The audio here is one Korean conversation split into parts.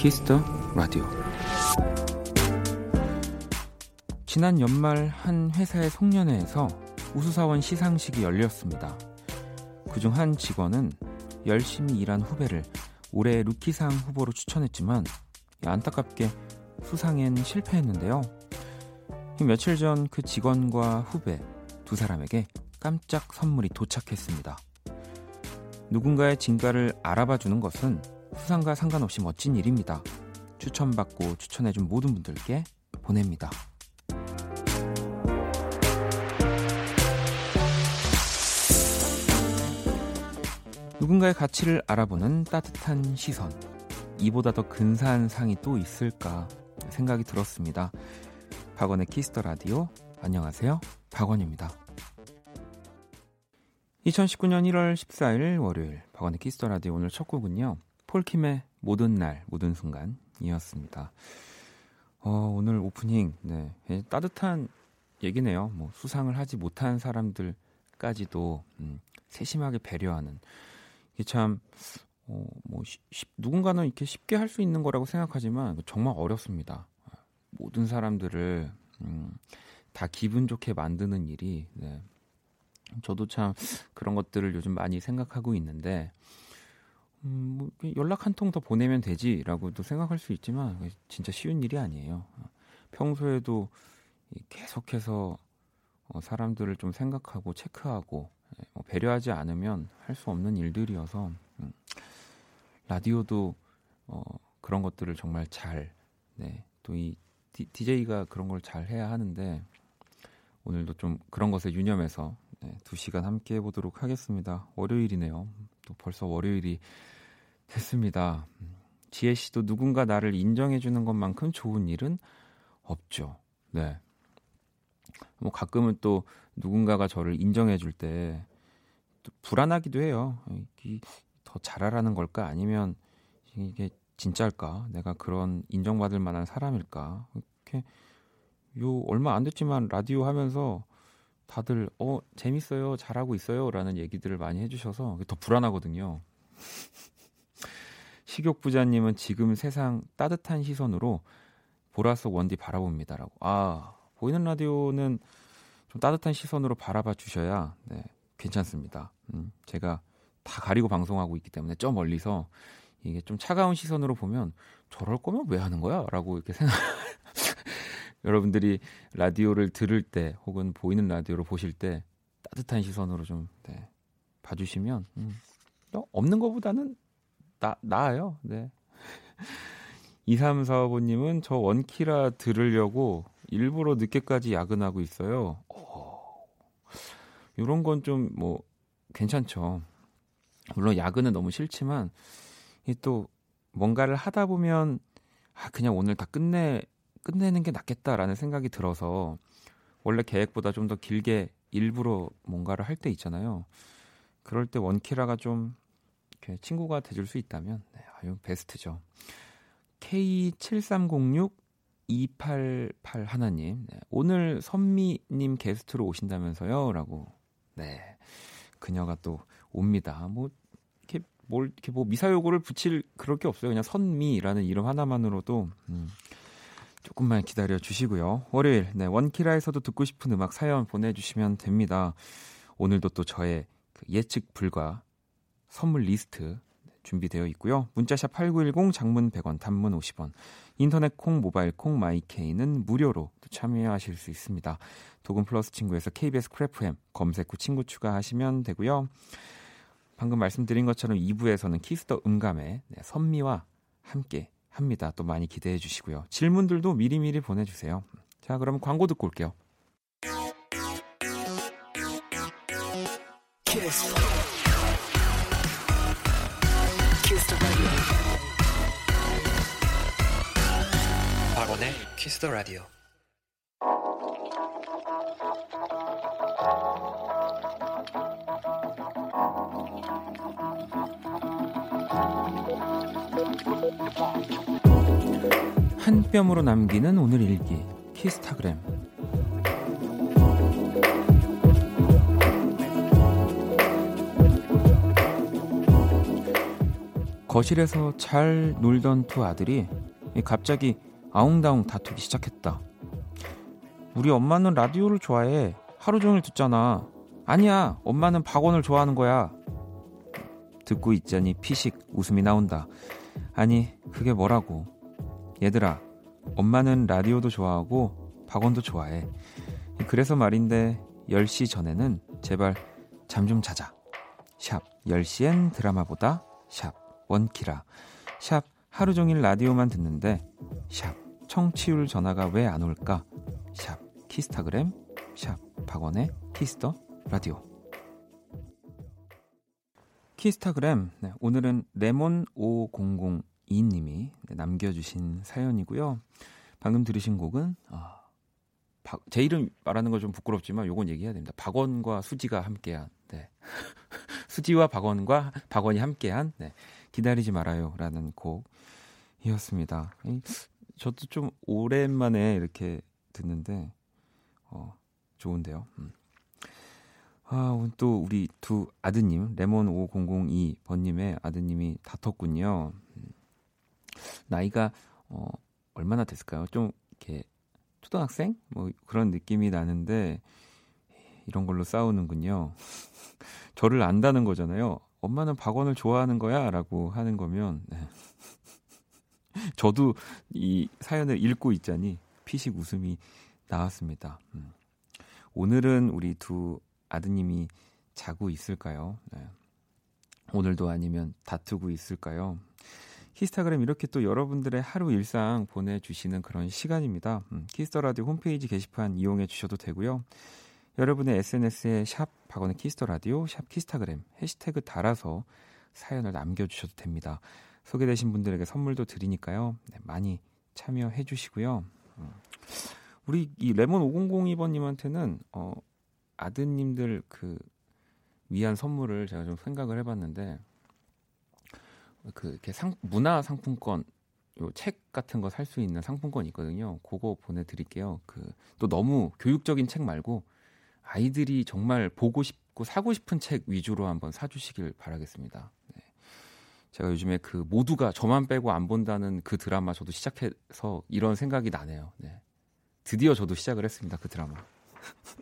키스 더 라디오 지난 연말 한 회사의 송년회에서 우수사원 시상식이 열렸습니다. 그중 한 직원은 열심히 일한 후배를 올해 루키상 후보로 추천했지만 안타깝게 수상엔 실패했는데요. 며칠 전 그 직원과 후배 두 사람에게 깜짝 선물이 도착했습니다. 누군가의 진가를 알아봐 주는 것은 수상과 상관없이 멋진 일입니다. 추천받고 추천해준 모든 분들께 보냅니다. 누군가의 가치를 알아보는 따뜻한 시선. 이보다 더 근사한 상이 또 있을까 생각이 들었습니다. 박원의 키스 더 라디오. 안녕하세요. 박원입니다. 2019년 1월 14일 월요일 박원의 키스 더 라디오 오늘 첫 곡은요. 폴킴의 모든 날, 모든 순간이었습니다. 어, 오늘 오프닝, 네. 예, 따뜻한 얘기네요. 뭐, 수상을 하지 못한 사람들까지도, 음, 세심하게 배려하는. 이게 참, 어, 뭐, 시, 시, 누군가는 이렇게 쉽게 할 수 있는 거라고 생각하지만, 정말 어렵습니다. 모든 사람들을, 음, 다 기분 좋게 만드는 일이, 네. 저도 참 그런 것들을 요즘 많이 생각하고 있는데, 음, 뭐 연락 한 통 더 보내면 되지라고도 생각할 수 있지만 진짜 쉬운 일이 아니에요. 평소에도 계속해서 어, 사람들을 좀 생각하고 체크하고 예, 뭐 배려하지 않으면 할 수 없는 일들이어서 음, 라디오도 어, 그런 것들을 정말 잘 네, 또이 DJ가 그런 걸 잘 해야 하는데 오늘도 좀 그런 것에 유념해서 네, 2시간 함께 해보도록 하겠습니다. 월요일이네요. 또 벌써 월요일이 됐습니다. 지혜 씨도 누군가 나를 인정해주는 것만큼 좋은 일은 없죠. 네. 뭐 가끔은 또 누군가가 저를 인정해줄 때 불안하기도 해요. 더 잘하라는 걸까? 아니면 이게 진짜일까? 내가 그런 인정받을 만한 사람일까? 이렇게 요 얼마 안 됐지만 라디오 하면서 다들 어 재밌어요 잘하고 있어요라는 얘기들을 많이 해주셔서 더 불안하거든요. 식욕 부자님은 지금 세상 따뜻한 시선으로 보라색 원디 바라봅니다라고. 아 보이는 라디오는 좀 따뜻한 시선으로 바라봐 주셔야 네, 괜찮습니다. 음, 제가 다 가리고 방송하고 있기 때문에 저 멀리서 이게 좀 차가운 시선으로 보면 저럴 거면 왜 하는 거야?라고 이렇게 생각. 여러분들이 라디오를 들을 때 혹은 보이는 라디오를 보실 때 따뜻한 시선으로 좀 네, 봐주시면 음, 없는 것보다는 나, 나아요. 네. 2345님은 저 원키라 들으려고 일부러 늦게까지 야근하고 있어요. 이런 건 좀 뭐 괜찮죠. 물론 야근은 너무 싫지만 또 뭔가를 하다 보면 아 그냥 오늘 다 끝내 끝내는 게 낫겠다라는 생각이 들어서 원래 계획보다 좀 더 길게 일부러 뭔가를 할 때 있잖아요. 그럴 때 원키라가 좀 친구가 돼줄 수 있다면 네, 아유 베스트죠. K7306 288 하나님 네, 오늘 선미님 게스트로 오신다면서요? 라고 네 그녀가 또 옵니다. 뭐 이렇게 뭘 이렇게 뭐 미사여구를 붙일 그럴 게 없어요. 그냥 선미라는 이름 하나만으로도 음, 조금만 기다려 주시고요. 월요일 네 원키라에서도 듣고 싶은 음악 사연 보내주시면 됩니다. 오늘도 또 저의 그 예측 불가 선물 리스트 준비되어 있고요. 문자샵 8910 장문 100원, 단문 50원. 인터넷 콩, 모바일 콩, 마이케이는 무료로 참여하실 수 있습니다. 또는 플러스 친구에서 KBS Cool FM 검색 후 친구 추가하시면 되고요. 방금 말씀드린 것처럼 2부에서는 키스 더 음감의 네, 선미와 함께 합니다. 또 많이 기대해 주시고요. 질문들도 미리미리 보내주세요. 자, 그럼 광고 듣고 올게요. 키스. 박원의 키스 더 라디오. 한 뼘으로 남기는 오늘 일기 키스타그램 거실에서 잘 놀던 두 아들이 갑자기 아웅다웅 다투기 시작했다. 우리 엄마는 라디오를 좋아해. 하루 종일 듣잖아. 아니야, 엄마는 박원을 좋아하는 거야. 듣고 있자니 피식 웃음이 나온다. 아니, 그게 뭐라고. 얘들아, 엄마는 라디오도 좋아하고 박원도 좋아해. 그래서 말인데 10시 전에는 제발 잠 좀 자자. 샵 10시엔 드라마보다 샵 원키라 샵 하루 종일 라디오만 듣는데 샵 청취율 전화가 왜 안 올까 샵 키스타그램 샵 박원의 키스 더 라디오 키스타그램 네, 오늘은 레몬 5002님이 네, 남겨주신 사연이고요 방금 들으신 곡은 아, 박, 제 이름 말하는 건좀 부끄럽지만 요건 얘기해야 됩니다 박원과 수지가 함께한 네. 수지와 박원과 박원이 함께한 네. 기다리지 말아요라는 곡이었습니다. 저도 좀 오랜만에 이렇게 듣는데 어, 좋은데요. 음. 아, 오늘 또 우리 두 아드님 레몬 5002 번님의 아드님이 다퉜군요. 음. 나이가 어, 얼마나 됐을까요? 좀 이렇게 초등학생 뭐 그런 느낌이 나는데 이런 걸로 싸우는군요. 저를 안다는 거잖아요. 엄마는 박원을 좋아하는 거야? 라고 하는 거면, 네. 저도 이 사연을 읽고 있자니 피식 웃음이 나왔습니다. 음. 오늘은 우리 두 아드님이 자고 있을까요? 네. 오늘도 아니면 다투고 있을까요? 키스타그램 이렇게 또 여러분들의 하루 일상 보내주시는 그런 시간입니다. 음, 키스 더 라디오 홈페이지 게시판 이용해 주셔도 되고요. 여러분의 SNS에 샵 박원의 키스 더 라디오, 샵 키스타그램 해시태그 달아서 사연을 남겨주셔도 됩니다. 소개되신 분들에게 선물도 드리니까요. 네, 많이 참여해 주시고요. 음. 우리 이 레몬 5002번님한테는 어, 아드님들 그 위한 선물을 제가 좀 생각을 해봤는데 그 이렇게 상 문화 상품권 요책 같은 거 살 수 있는 상품권 있거든요. 그거 보내드릴게요. 그 또 너무 교육적인 책 말고 아이들이 정말 보고 싶고 사고 싶은 책 위주로 한번 사주시길 바라겠습니다. 네. 제가 요즘에 그 모두가 저만 빼고 안 본다는 그 드라마 저도 시작해서 이런 생각이 나네요. 네. 드디어 저도 시작을 했습니다. 그 드라마.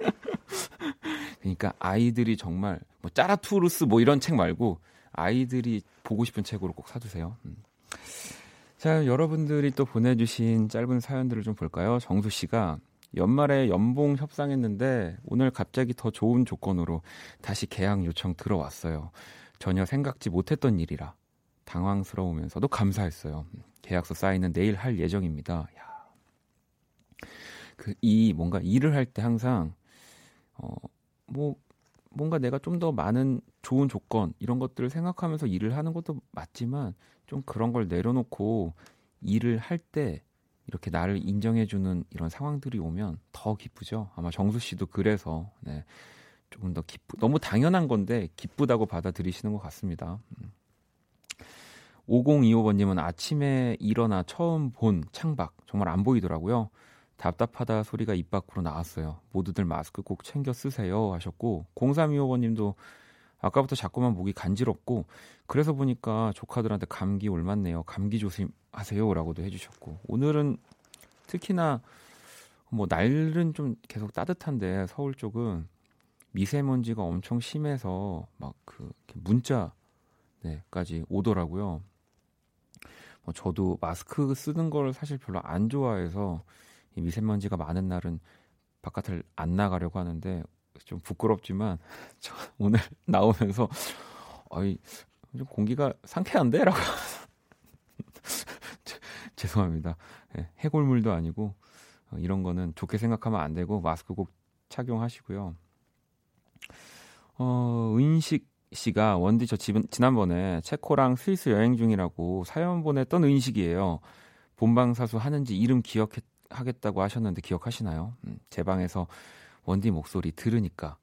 그러니까 아이들이 정말 뭐 짜라투르스 뭐 이런 책 말고 아이들이 보고 싶은 책으로 꼭 사주세요. 음. 자, 여러분들이 또 보내주신 짧은 사연들을 좀 볼까요? 정수 씨가 연말에 연봉 협상했는데 오늘 갑자기 더 좋은 조건으로 다시 계약 요청 들어왔어요. 전혀 생각지 못했던 일이라 당황스러우면서도 감사했어요. 계약서 사인은 내일 할 예정입니다. 야. 그 이 뭔가 일을 할 때 항상 어 뭐 뭔가 내가 좀 더 많은 좋은 조건 이런 것들을 생각하면서 일을 하는 것도 맞지만 좀 그런 걸 내려놓고 일을 할 때 이렇게 나를 인정해주는 이런 상황들이 오면 더 기쁘죠. 아마 정수 씨도 그래서 네, 조금 더 기쁘, 너무 당연한 건데 기쁘다고 받아들이시는 것 같습니다. 음. 5025번님은 아침에 일어나 처음 본 창밖 정말 안 보이더라고요. 답답하다 소리가 입 밖으로 나왔어요. 모두들 마스크 꼭 챙겨 쓰세요 하셨고 0325번님도 아까부터 자꾸만 목이 간지럽고 그래서 보니까 조카들한테 감기 올맞네요. 감기 조심하세요라고도 해주셨고 오늘은 특히나 뭐 날은 좀 계속 따뜻한데 서울 쪽은 미세먼지가 엄청 심해서 막 그 문자 네까지 오더라고요. 뭐 저도 마스크 쓰는 걸 사실 별로 안 좋아해서 이 미세먼지가 많은 날은 바깥을 안 나가려고 하는데 좀 부끄럽지만 저 오늘 나오면서 어이 좀 공기가 상쾌한데라고 죄송합니다. 네, 해골물도 아니고 어, 이런 거는 좋게 생각하면 안 되고 마스크 꼭 착용하시고요. 어, 은식 씨가 원디 저 집, 지난번에 체코랑 스위스 여행 중이라고 사연 보냈던 은식이에요. 본방사수 하는지 이름 기억 하겠다고 하셨는데 기억하시나요? 음, 제 방에서 원디 목소리 들으니까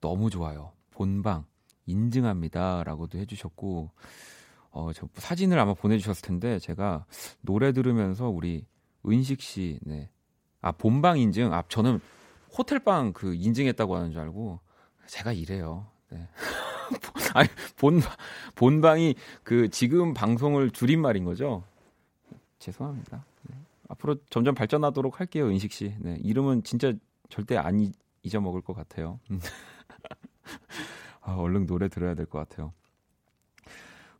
너무 좋아요. 본방 인증합니다라고도 해주셨고 어, 저 사진을 아마 보내주셨을 텐데 제가 노래 들으면서 우리 은식 씨, 네, 아 본방 인증, 아 저는 호텔방 그 인증했다고 하는 줄 알고 제가 이래요. 네. 아니, 본, 본방이 그 지금 방송을 줄임말인 거죠? 죄송합니다. 네. 앞으로 점점 발전하도록 할게요, 은식 씨. 네, 이름은 진짜 절대 안 잊어먹을 것 같아요. 아, 얼른 노래 들어야 될 것 같아요.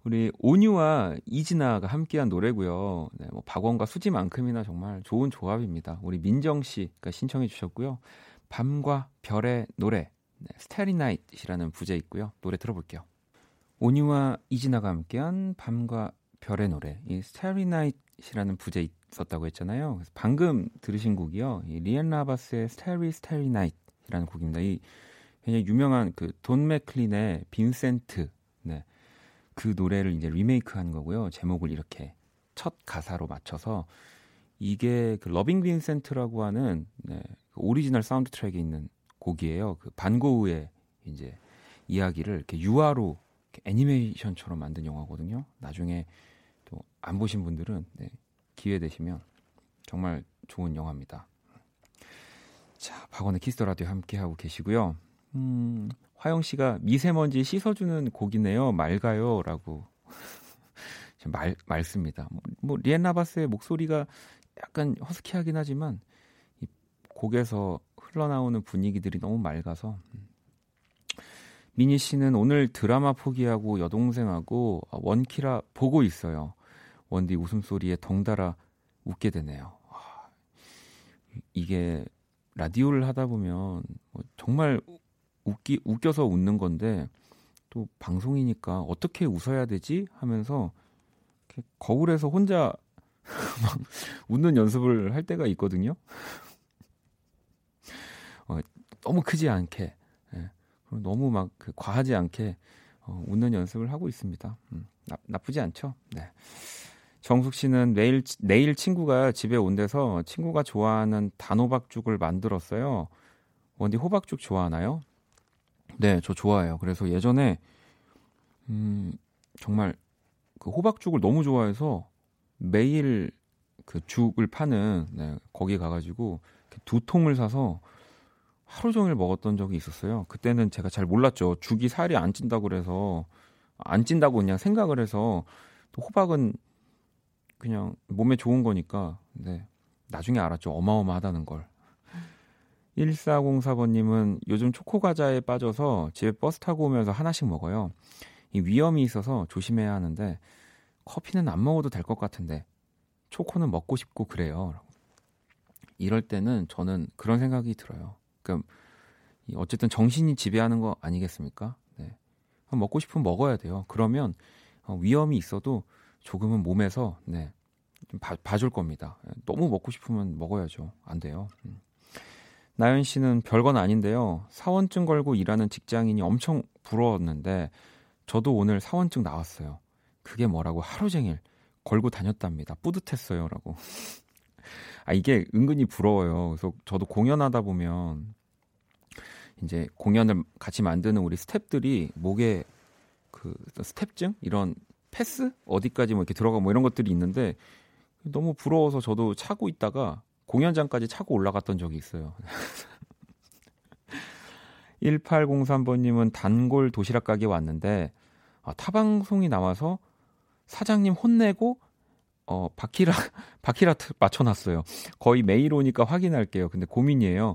우리 온유와 이진아가 함께한 노래고요. 네, 뭐 박원과 수지만큼이나 정말 좋은 조합입니다. 우리 민정 씨가 신청해 주셨고요. 밤과 별의 노래 네, Starry Night이라는 부제 있고요. 노래 들어볼게요. 온유와 이진아가 함께한 밤과 별의 노래 이 Starry Night이라는 부제 있었다고 했잖아요. 그래서 방금 들으신 곡이요. 이 리앤 라 하바스의 Starry Starry Night이라는 곡입니다. 이 굉장히 유명한 그 돈 맥클린의 Vincent 네. 그 노래를 이제 리메이크한 거고요. 제목을 이렇게 첫 가사로 맞춰서 이게 그 Loving Vincent라고 하는 네, 그 오리지널 사운드 트랙에 있는 곡이에요. 그 반 고흐의 이제 이야기를 이렇게 유화로 이렇게 애니메이션처럼 만든 영화거든요. 나중에 또 안 보신 분들은 네, 기회 되시면 정말 좋은 영화입니다. 자, 박원의 Kiss the Radio 함께 하고 계시고요. 음, 화영 씨가 미세먼지 씻어주는 곡이네요. 맑아요라고 말 맑습니다. 뭐 리앤 라 하바스의 목소리가 약간 허스키하긴 하지만 이 곡에서 흘러나오는 분위기들이 너무 맑아서 음. 미니 씨는 오늘 드라마 포기하고 여동생하고 원키라 보고 있어요. 원디 웃음소리에 덩달아 웃게 되네요. 이게 라디오를 하다 보면 뭐 정말 웃기 웃겨서 웃는 건데 또 방송이니까 어떻게 웃어야 되지 하면서 거울에서 혼자 막 웃는 연습을 할 때가 있거든요. 어, 너무 크지 않게, 예, 너무 막 그 과하지 않게 어, 웃는 연습을 하고 있습니다. 음, 나, 나쁘지 않죠? 네. 정숙 씨는 내일 내일 친구가 집에 온대서 친구가 좋아하는 단호박죽을 만들었어요. 원디 호박죽 좋아하나요? 네, 저 좋아해요. 그래서 예전에 음, 정말 그 호박죽을 너무 좋아해서 매일 그 죽을 파는 네, 거기 가가지고 두 통을 사서 하루 종일 먹었던 적이 있었어요. 그때는 제가 잘 몰랐죠. 죽이 살이 안 찐다고 그래서 안 찐다고 그냥 생각을 해서 또 호박은 그냥 몸에 좋은 거니까 네, 나중에 알았죠. 어마어마하다는 걸. 1404번님은 요즘 초코과자에 빠져서 집에 버스 타고 오면서 하나씩 먹어요. 이 위험이 있어서 조심해야 하는데 커피는 안 먹어도 될 것 같은데 초코는 먹고 싶고 그래요. 이럴 때는 저는 그런 생각이 들어요. 그러니까 어쨌든 정신이 지배하는 거 아니겠습니까? 네. 먹고 싶으면 먹어야 돼요. 그러면 어, 위험이 있어도 조금은 몸에서 네, 좀 봐, 봐줄 겁니다. 너무 먹고 싶으면 먹어야죠. 안 돼요. 음. 나연 씨는 별건 아닌데요. 사원증 걸고 일하는 직장인이 엄청 부러웠는데 저도 오늘 사원증 나왔어요. 그게 뭐라고 하루 종일 걸고 다녔답니다. 뿌듯했어요라고. 아 이게 은근히 부러워요. 그래서 저도 공연하다 보면 이제 공연을 같이 만드는 우리 스탭들이 목에 그 스탭증 이런 패스 어디까지 뭐 이렇게 들어가 뭐 이런 것들이 있는데 너무 부러워서 저도 차고 있다가 공연장까지 차고 올라갔던 적이 있어요. 1803번님은 단골 도시락 가게 왔는데 아, 타방송이 나와서 사장님 혼내고 어, 바퀴라 바퀴라트 맞춰놨어요. 거의 매일 오니까 확인할게요. 근데 고민이에요.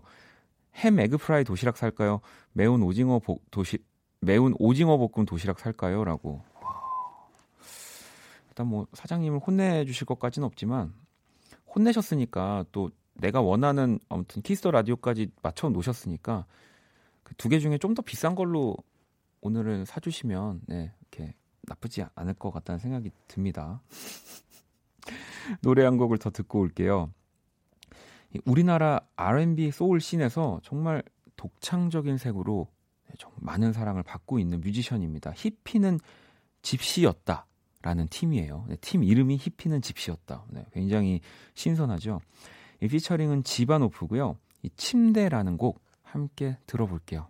햄 에그 프라이 도시락 살까요? 매운 오징어 보, 도시 매운 오징어 볶음 도시락 살까요?라고. 일단 뭐 사장님을 혼내주실 것까지는 없지만 혼내셨으니까 또 내가 원하는 아무튼 Kiss the Radio까지 맞춰 놓으셨으니까 그 두 개 중에 좀 더 비싼 걸로 오늘은 사주시면 네 이렇게 나쁘지 않을 것 같다는 생각이 듭니다. 노래 한 곡을 더 듣고 올게요. 우리나라 R&B 소울 씬에서 정말 독창적인 색으로 네, 많은 사랑을 받고 있는 뮤지션입니다. 히피는 집시였다. 라는 팀이에요. 네, 팀 이름이 히피는 집시였다. 네, 굉장히 신선하죠. 이 피처링은 지바노프고요. 이 침대라는 곡 함께 들어볼게요.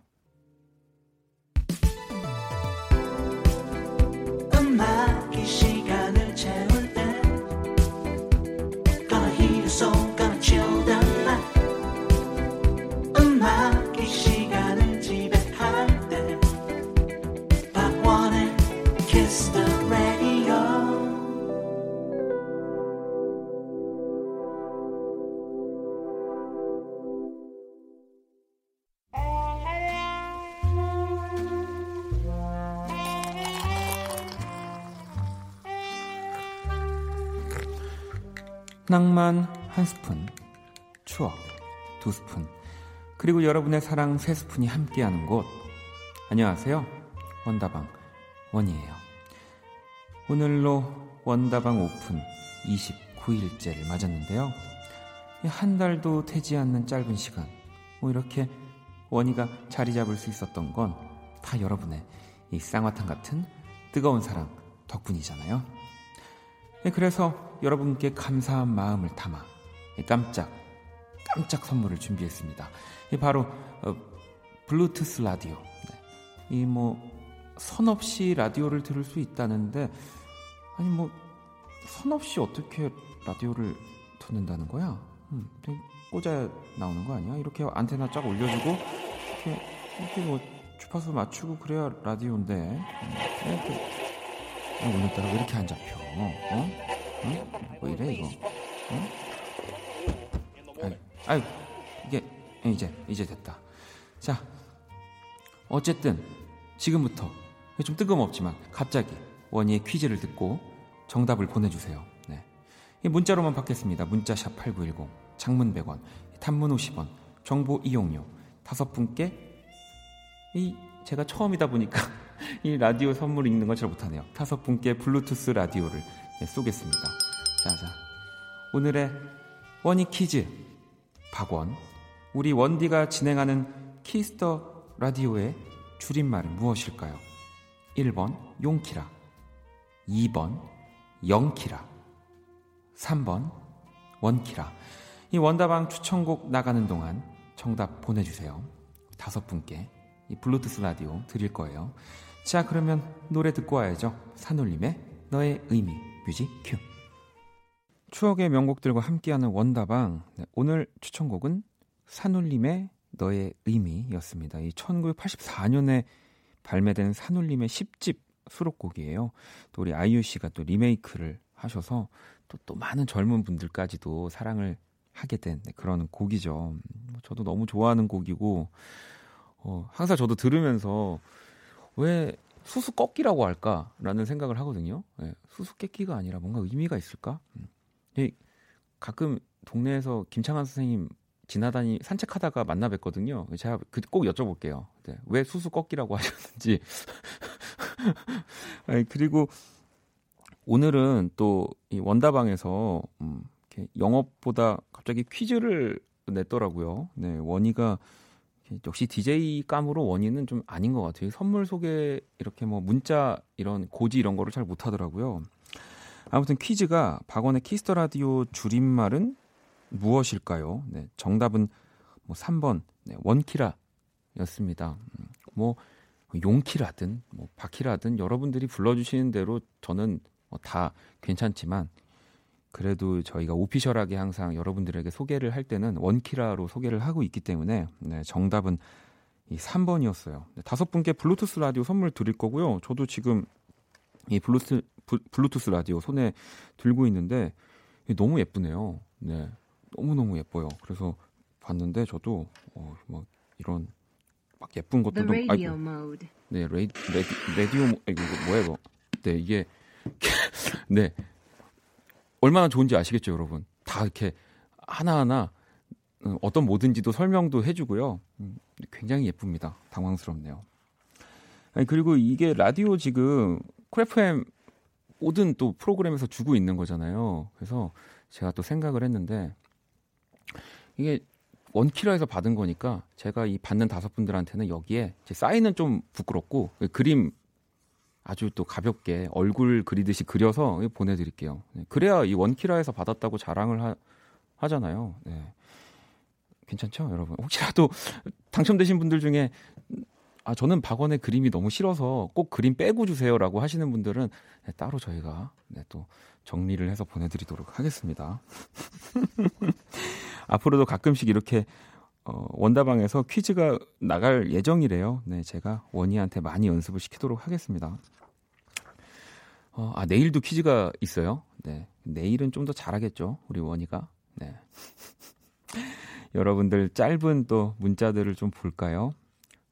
낭만 한 스푼, 추억 두 스푼, 그리고 여러분의 사랑 세 스푼이 함께하는 곳. 안녕하세요. 원다방 원이에요. 오늘로 원다방 오픈 29일째를 맞았는데요. 한 달도 되지 않는 짧은 시간, 뭐 이렇게 원이가 자리 잡을 수 있었던 건 다 여러분의 이 쌍화탕 같은 뜨거운 사랑 덕분이잖아요. 네, 그래서 여러분께 감사한 마음을 담아 깜짝 깜짝 선물을 준비했습니다. 바로 어, 블루투스 라디오. 네. 이뭐 선 없이 라디오를 들을 수 있다는데 아니 뭐 선 없이 어떻게 라디오를 듣는다는 거야? 음, 꽂아야 나오는 거 아니야? 이렇게 안테나 쫙 올려주고 이렇게 이렇게 뭐 주파수 맞추고 그래야 라디오인데 음, 이렇게 아, 오늘따라 왜 이렇게 안 잡혀? 어? 어? 어? 뭐 이래 이거? 어? 아유, 아유 이게 이제 이제 됐다. 자 어쨌든 지금부터 좀 뜬금없지만 갑자기 원희의 퀴즈를 듣고 정답을 보내주세요. 네. 문자로만 받겠습니다. 문자샵 8910 장문 100원 단문 50원 정보 이용료 다섯 분께 이 제가 처음이다 보니까 이 라디오 선물 읽는 걸잘 못하네요. 다섯 분께 블루투스 라디오를 네, 쏘겠습니다. 자, 자. 오늘의 원디 퀴즈. 박원. 우리 원디가 진행하는 Kiss the Radio의 줄임말은 무엇일까요? 1번 용키라 2번 영키라 3번 원키라 이 원다방 추천곡 나가는 동안 정답 보내주세요. 다섯 분께 이 블루투스 라디오 드릴 거예요. 자 그러면 노래 듣고 와야죠. 산울림의 너의 의미 뮤직 큐 추억의 명곡들과 함께하는 원다방 네, 오늘 추천곡은 산울림의 너의 의미였습니다. 이 1984년에 발매된 산울림의 10집 수록곡이에요. 또 우리 아이유 씨가 또 리메이크를 하셔서 또, 또 많은 젊은 분들까지도 사랑을 하게 된 네, 그런 곡이죠. 뭐 저도 너무 좋아하는 곡이고, 어, 항상 저도 들으면서 왜 수수 꺾기라고 할까라는 생각을 하거든요. 네, 수수 꺾기가 아니라 뭔가 의미가 있을까? 음. 가끔 동네에서 김창환 선생님 지나다니 산책하다가 만나 뵀거든요. 제가 그 꼭 여쭤볼게요. 네, 왜 수수 꺾기라고 하셨는지. 아니, 그리고 오늘은 또 이 원다방에서 음, 영업보다 갑자기 퀴즈를 냈더라고요. 네, 원디가 역시 DJ 감으로 원디는 좀 아닌 것 같아요. 선물 소개 이렇게 뭐 문자 이런 고지 이런 거를 잘 못하더라고요. 아무튼 퀴즈가 박원의 Kiss the Radio 줄임말은 무엇일까요? 네, 정답은 뭐 3번 네, 원키라였습니다. 음, 뭐 용키라든 뭐 바키라든 여러분들이 불러주시는 대로 저는 뭐다 괜찮지만 그래도 저희가 오피셜하게 항상 여러분들에게 소개를 할 때는 원키라로 소개를 하고 있기 때문에 네, 정답은 이 3번이었어요. 네, 다섯 분께 블루투스 라디오 선물 드릴 거고요. 저도 지금 이 블루투스, 블루투스 라디오 손에 들고 있는데 너무 예쁘네요. 네. 너무너무 예뻐요. 그래서 봤는데 저도 어, 막 이런 막 예쁜 것들도 아이고, 네, 레이, 레디, 레디오 이거 뭐야 이거. 네, 이게 네. 얼마나 좋은지 아시겠죠, 여러분? 다 이렇게 하나하나 음, 어떤 뭐든지도 설명도 해주고요. 음, 굉장히 예쁩니다. 당황스럽네요. 아니, 그리고 이게 라디오 지금 Cool FM 모든 또 프로그램에서 주고 있는 거잖아요. 그래서 제가 또 생각을 했는데 이게 원키라에서 받은 거니까 제가 이 받는 다섯 분들한테는 여기에 제 사인은 좀 부끄럽고 그림 아주 또 가볍게 얼굴 그리듯이 그려서 보내드릴게요. 네, 그래야 이 원키라에서 받았다고 자랑을 하, 하잖아요. 네. 괜찮죠, 여러분? 혹시라도 당첨되신 분들 중에 아 저는 박원의 그림이 너무 싫어서 꼭 그림 빼고 주세요라고 하시는 분들은 네, 따로 저희가 네, 또 정리를 해서 보내드리도록 하겠습니다. 앞으로도 가끔씩 이렇게 어, 원다방에서 퀴즈가 나갈 예정이래요. 네, 제가 원희한테 많이 연습을 시키도록 하겠습니다. 어, 아, 내일도 퀴즈가 있어요. 네. 내일은 좀 더 잘하겠죠. 우리 원희가. 네. 여러분들 짧은 또 문자들을 좀 볼까요?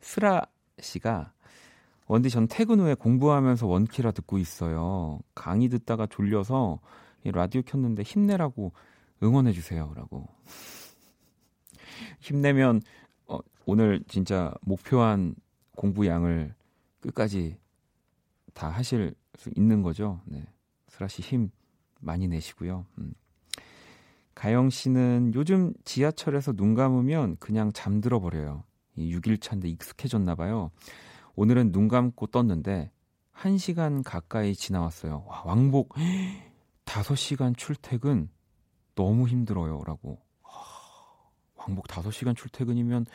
스라 씨가 원디 전 퇴근 후에 공부하면서 원키라 듣고 있어요. 강의 듣다가 졸려서 라디오 켰는데 힘내라고 응원해 주세요라고. 힘내면 어, 오늘 진짜 목표한 공부 양을 끝까지 다 하실 수 있는 거죠. 네. 슬아 씨 힘 많이 내시고요. 음. 가영 씨는 요즘 지하철에서 눈 감으면 그냥 잠들어 버려요. 이 6일차인데 익숙해졌나 봐요. 오늘은 눈 감고 떴는데 1시간 가까이 지나왔어요. 와, 왕복 5시간 출퇴근 너무 힘들어요. 라고. 왕복 5시간 출퇴근이면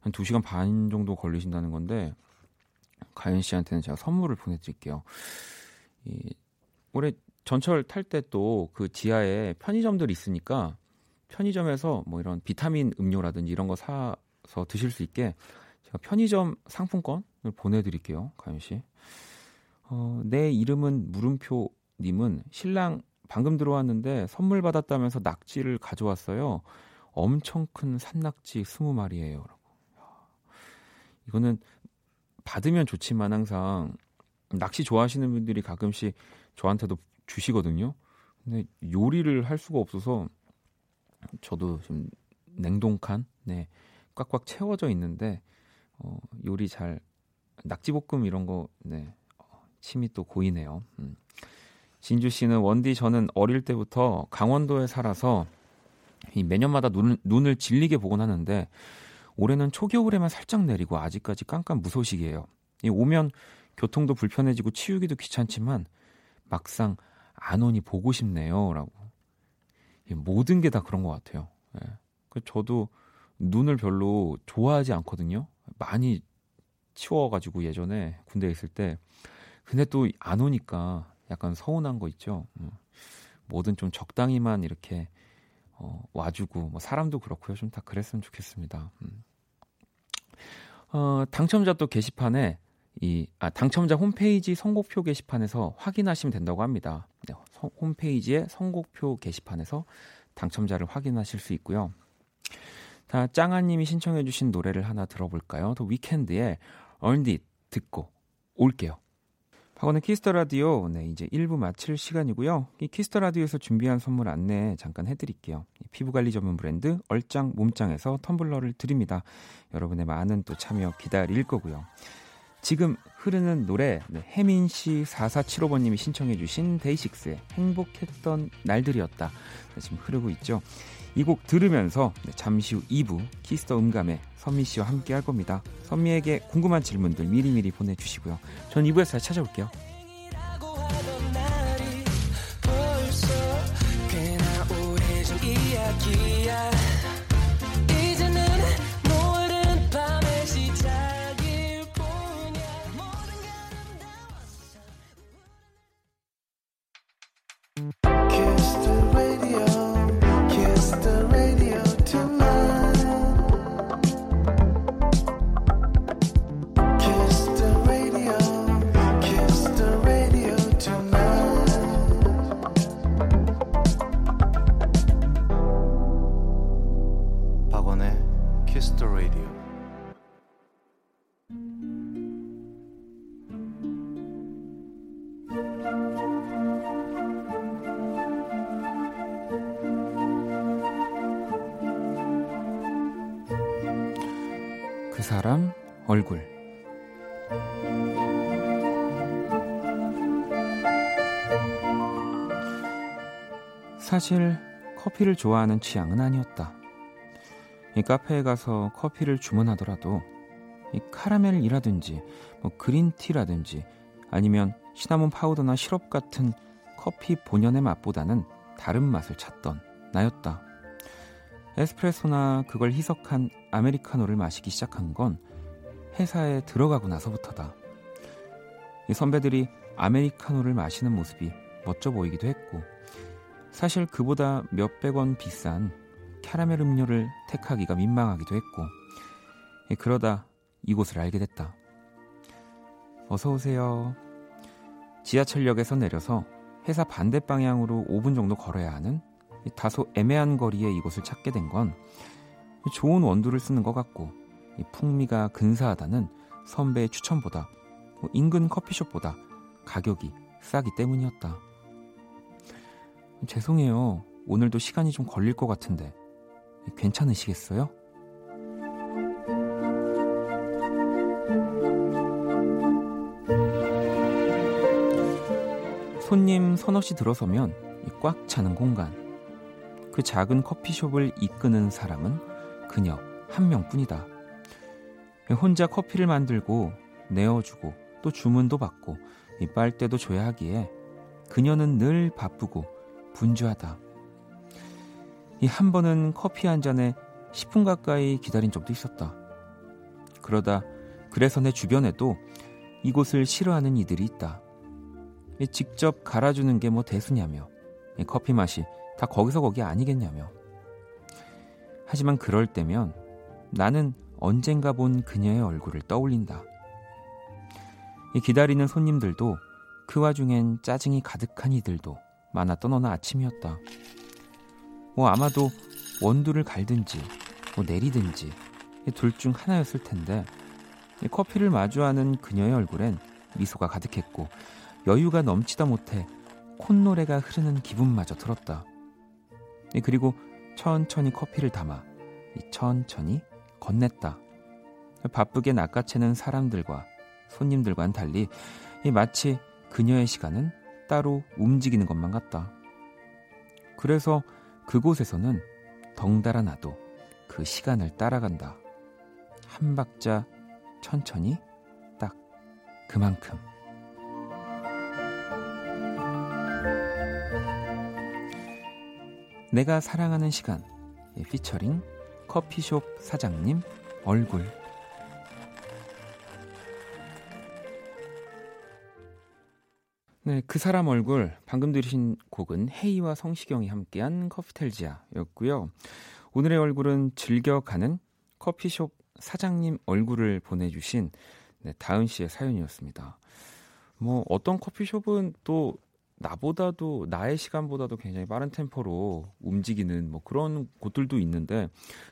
한 2시간 반 정도 걸리신다는 건데 가연 씨한테는 제가 선물을 보내 드릴게요. 이, 올해 전철 탈 때 또 그 지하에 편의점들이 있으니까 편의점에서 뭐 이런 비타민 음료라든지 이런 거 사서 드실 수 있게 제가 편의점 상품권을 보내드릴게요, 가연 씨. 어, 내 이름은 물음표님은 신랑 방금 들어왔는데 선물 받았다면서 낙지를 가져왔어요. 엄청 큰 산낙지 20마리예요. 라고. 이거는 받으면 좋지만 항상 낚시 좋아하시는 분들이 가끔씩 저한테도 주시거든요. 근데 요리를 할 수가 없어서 저도 좀 냉동칸 네 꽉꽉 채워져 있는데 어, 요리 잘 낙지볶음 이런 거 네, 어, 침이 또 고이네요. 음. 진주 씨는 원디 저는 어릴 때부터 강원도에 살아서 이 매년마다 눈, 눈을 질리게 보곤 하는데 올해는 초겨울에만 살짝 내리고 아직까지 깜깜 무소식이에요. 이 오면 교통도 불편해지고 치우기도 귀찮지만 막상 안 오니 보고 싶네요라고. 모든 게 다 그런 것 같아요. 예. 저도 눈을 별로 좋아하지 않거든요. 많이 치워가지고 예전에 군대에 있을 때. 근데 또 안 오니까 약간 서운한 거 있죠. 음. 뭐든 좀 적당히만 이렇게 어, 와주고 뭐 사람도 그렇고요. 좀 다 그랬으면 좋겠습니다. 음. 어, 당첨자 또 게시판에 이 아, 당첨자 홈페이지 선곡표 게시판에서 확인하시면 된다고 합니다. 네, 서, 홈페이지에 선곡표 게시판에서 당첨자를 확인하실 수 있고요. 자, 짱아님이 신청해주신 노래를 하나 들어볼까요? 더 위켄드의 It 듣고 올게요. 박원의 Kiss the Radio 네 이제 1부 마칠 시간이고요. 이 Kiss the Radio에서 준비한 선물 안내 잠깐 해드릴게요. 피부 관리 전문 브랜드 얼짱 몸짱에서 텀블러를 드립니다. 여러분의 많은 또 참여 기다릴 거고요. 지금 흐르는 노래 네, 혜민 씨 4475번님이 신청해 주신 데이식스의 행복했던 날들이었다. 지금 흐르고 있죠. 이 곡 들으면서 네, 잠시 후 2부 Kiss the 음감에 선미 씨와 함께 할 겁니다. 선미에게 궁금한 질문들 미리미리 보내주시고요. 전 2부에서 찾아올게요. 사람 얼굴 사실 커피를 좋아하는 취향은 아니었다. 이 카페에 가서 커피를 주문하더라도 이 카라멜이라든지 뭐 그린티라든지 아니면 시나몬 파우더나 시럽 같은 커피 본연의 맛보다는 다른 맛을 찾던 나였다. 에스프레소나 그걸 희석한 아메리카노를 마시기 시작한 건 회사에 들어가고 나서부터다. 이 선배들이 아메리카노를 마시는 모습이 멋져 보이기도 했고, 사실 그보다 몇백 원 비싼 캐러멜 음료를 택하기가 민망하기도 했고, 그러다 이곳을 알게 됐다. 어서 오세요. 지하철역에서 내려서 회사 반대 방향으로 5분 정도 걸어야 하는 다소 애매한 거리에 이곳을 찾게 된 건 좋은 원두를 쓰는 것 같고 풍미가 근사하다는 선배의 추천보다 뭐 인근 커피숍보다 가격이 싸기 때문이었다. 죄송해요. 오늘도 시간이 좀 걸릴 것 같은데 괜찮으시겠어요? 손님 서너시 들어서면 꽉 차는 공간. 그 작은 커피숍을 이끄는 사람은 그녀 한 명뿐이다. 혼자 커피를 만들고 내어주고 또 주문도 받고 빨대도 줘야 하기에 그녀는 늘 바쁘고 분주하다. 이 한 번은 커피 한 잔에 10분 가까이 기다린 적도 있었다. 그러다 그래서 내 주변에도 이곳을 싫어하는 이들이 있다. 직접 갈아주는 게 뭐 대수냐며 커피 맛이 다 거기서 거기 아니겠냐며 하지만 그럴 때면 나는 언젠가 본 그녀의 얼굴을 떠올린다. 기다리는 손님들도 그 와중엔 짜증이 가득한 이들도 많았던 어느 아침이었다. 뭐 아마도 원두를 갈든지 뭐 내리든지 둘 중 하나였을 텐데 커피를 마주하는 그녀의 얼굴엔 미소가 가득했고 여유가 넘치다 못해 콧노래가 흐르는 기분마저 들었다. 그리고 천천히 커피를 담아 천천히 건넸다. 바쁘게 낚아채는 사람들과 손님들과는 달리 마치 그녀의 시간은 따로 움직이는 것만 같다. 그래서 그곳에서는 덩달아 나도 그 시간을 따라간다. 한 박자 천천히 딱 그만큼. 내가 사랑하는 시간 피처링 커피숍 사장님 얼굴 네, 그 사람 얼굴 방금 들으신 곡은 헤이와 성시경이 함께한 커피텔지아였고요. 오늘의 얼굴은 즐겨가는 커피숍 사장님 얼굴을 보내주신 네, 다은 씨의 사연이었습니다. 뭐 어떤 커피숍은 또 나보다도 나의 시간보다도 굉장히 빠른 템포로 움직이는 뭐 그런 곳들도 있는데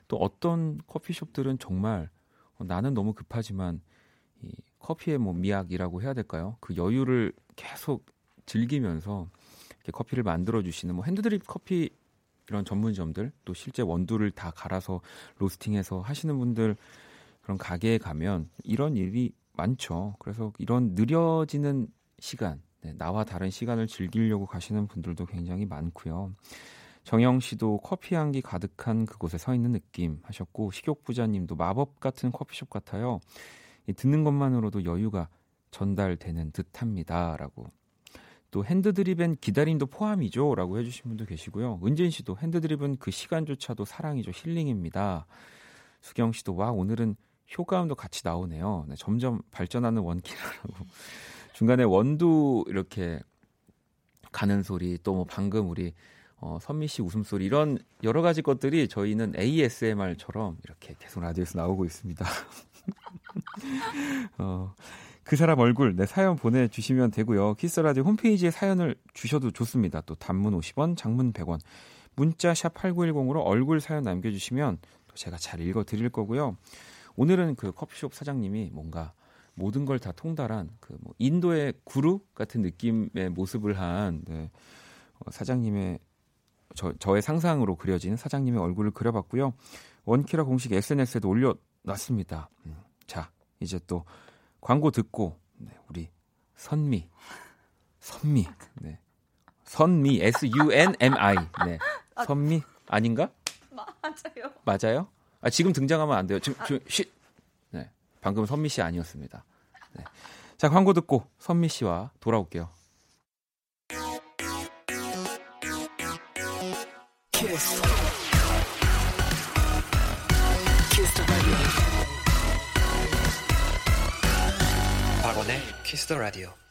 또 어떤 커피숍들은 정말 어, 나는 너무 급하지만 이 커피의 뭐 미학이라고 해야 될까요? 그 여유를 계속 즐기면서 이렇게 커피를 만들어 주시는 뭐 핸드드립 커피 이런 전문점들 또 실제 원두를 다 갈아서 로스팅해서 하시는 분들 그런 가게에 가면 이런 일이 많죠. 그래서 이런 느려지는 시간 네, 나와 다른 시간을 즐기려고 가시는 분들도 굉장히 많고요. 정영 씨도 커피 향기 가득한 그곳에 서 있는 느낌 하셨고 식욕 부자님도 마법 같은 커피숍 같아요. 듣는 것만으로도 여유가 전달되는 듯합니다라고. 또 핸드드립엔 기다림도 포함이죠라고 해주신 분도 계시고요. 은진 씨도 핸드드립은 그 시간조차도 사랑이죠 힐링입니다. 수경 씨도 와 오늘은 효과음도 같이 나오네요. 네, 점점 발전하는 원키라라고. 중간에 원두 이렇게 가는 소리 또 뭐 방금 우리 어, 선미 씨 웃음소리 이런 여러 가지 것들이 저희는 ASMR처럼 이렇게 계속 라디오에서 나오고 있습니다. 어, 그 사람 얼굴 내 네, 사연 보내주시면 되고요. Kiss the Radio 홈페이지에 사연을 주셔도 좋습니다. 또 단문 50원, 장문 100원, 문자 샵 8910으로 얼굴 사연 남겨주시면 또 제가 잘 읽어드릴 거고요. 오늘은 그 커피숍 사장님이 뭔가 모든 걸 다 통달한 그 뭐 인도의 구루 같은 느낌의 모습을 한 네, 어, 사장님의 저, 저의 상상으로 그려진 사장님의 얼굴을 그려봤고요. 원키라 공식 SNS에도 올려놨습니다. 음, 자, 이제 또 광고 듣고 네, 우리 선미, 선미, 네, 선미 S U N M I, 네, 선미 아닌가? 맞아요. 맞아요? 아 지금 등장하면 안 돼요. 지금, 지금 쉿. 방금 선미 씨 아니었습니다. 네. 자, 광고 듣고 선미 씨와 돌아올게요. 박원의 키스 더 라디오.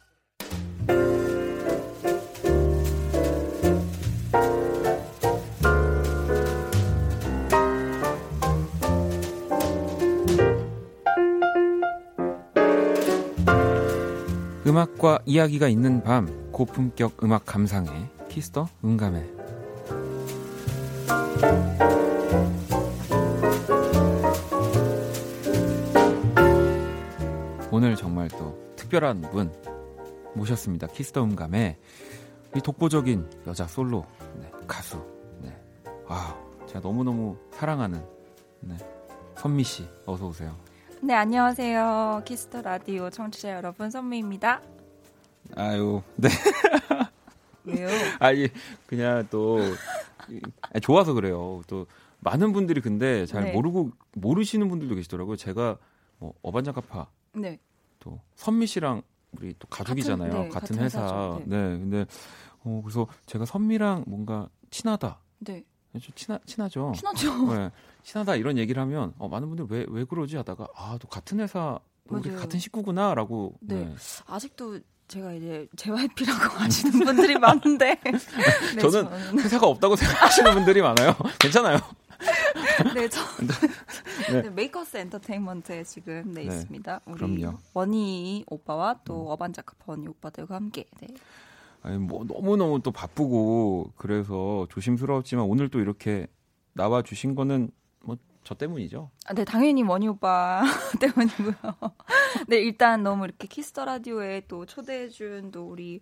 음악과 이야기가 있는 밤 고품격 음악 감상회 키스터 음감회 오늘 정말 또 특별한 분 모셨습니다. Kiss the 음감회 이 독보적인 여자 솔로 네, 가수 네. 아 제가 너무너무 사랑하는 네, 선미 씨 어서 오세요. 네, 안녕하세요. Kiss the Radio 청취자 여러분, 선미입니다. 아유, 네. 왜요? 아니, 그냥 또, 아니, 좋아서 그래요. 또, 많은 분들이 근데 잘 네. 모르고, 모르시는 분들도 계시더라고요. 제가, 뭐, 어반자카파, 네. 또, 선미 씨랑 우리 또 가족이잖아요. 같은, 같은, 네, 같은 회사. 회사죠. 네. 근데, 어, 그래서 제가 선미랑 뭔가 친하다. 네. 좀 친하, 친하죠. 친하죠. 네, 친하다 이런 얘기를 하면 어, 많은 분들 왜, 왜 그러지 하다가 아, 또 같은 회사 우리. 같은 식구구나라고 네. 네. 아직도 제가 이제 JYP라고 하시는 분들이 많은데. 네, 저는 회사가 없다고 생각하시는 분들이 많아요. 괜찮아요. 네, 저 네. 네, MAKEUS 엔터테인먼트에 지금 네, 네, 있습니다. 우리 그럼요. 음. 원이 오빠와 또 어반자카파 원희 오빠들과 함께. 네. 아니, 뭐 너무 너무 또 바쁘고 그래서 조심스러웠지만 오늘 또 이렇게 나와 주신 거는 뭐 저 때문이죠. 아, 네, 당연히 원이 오빠 때문이고요. 네, 일단 너무 이렇게 Kiss the Radio에 또 초대해준 또 우리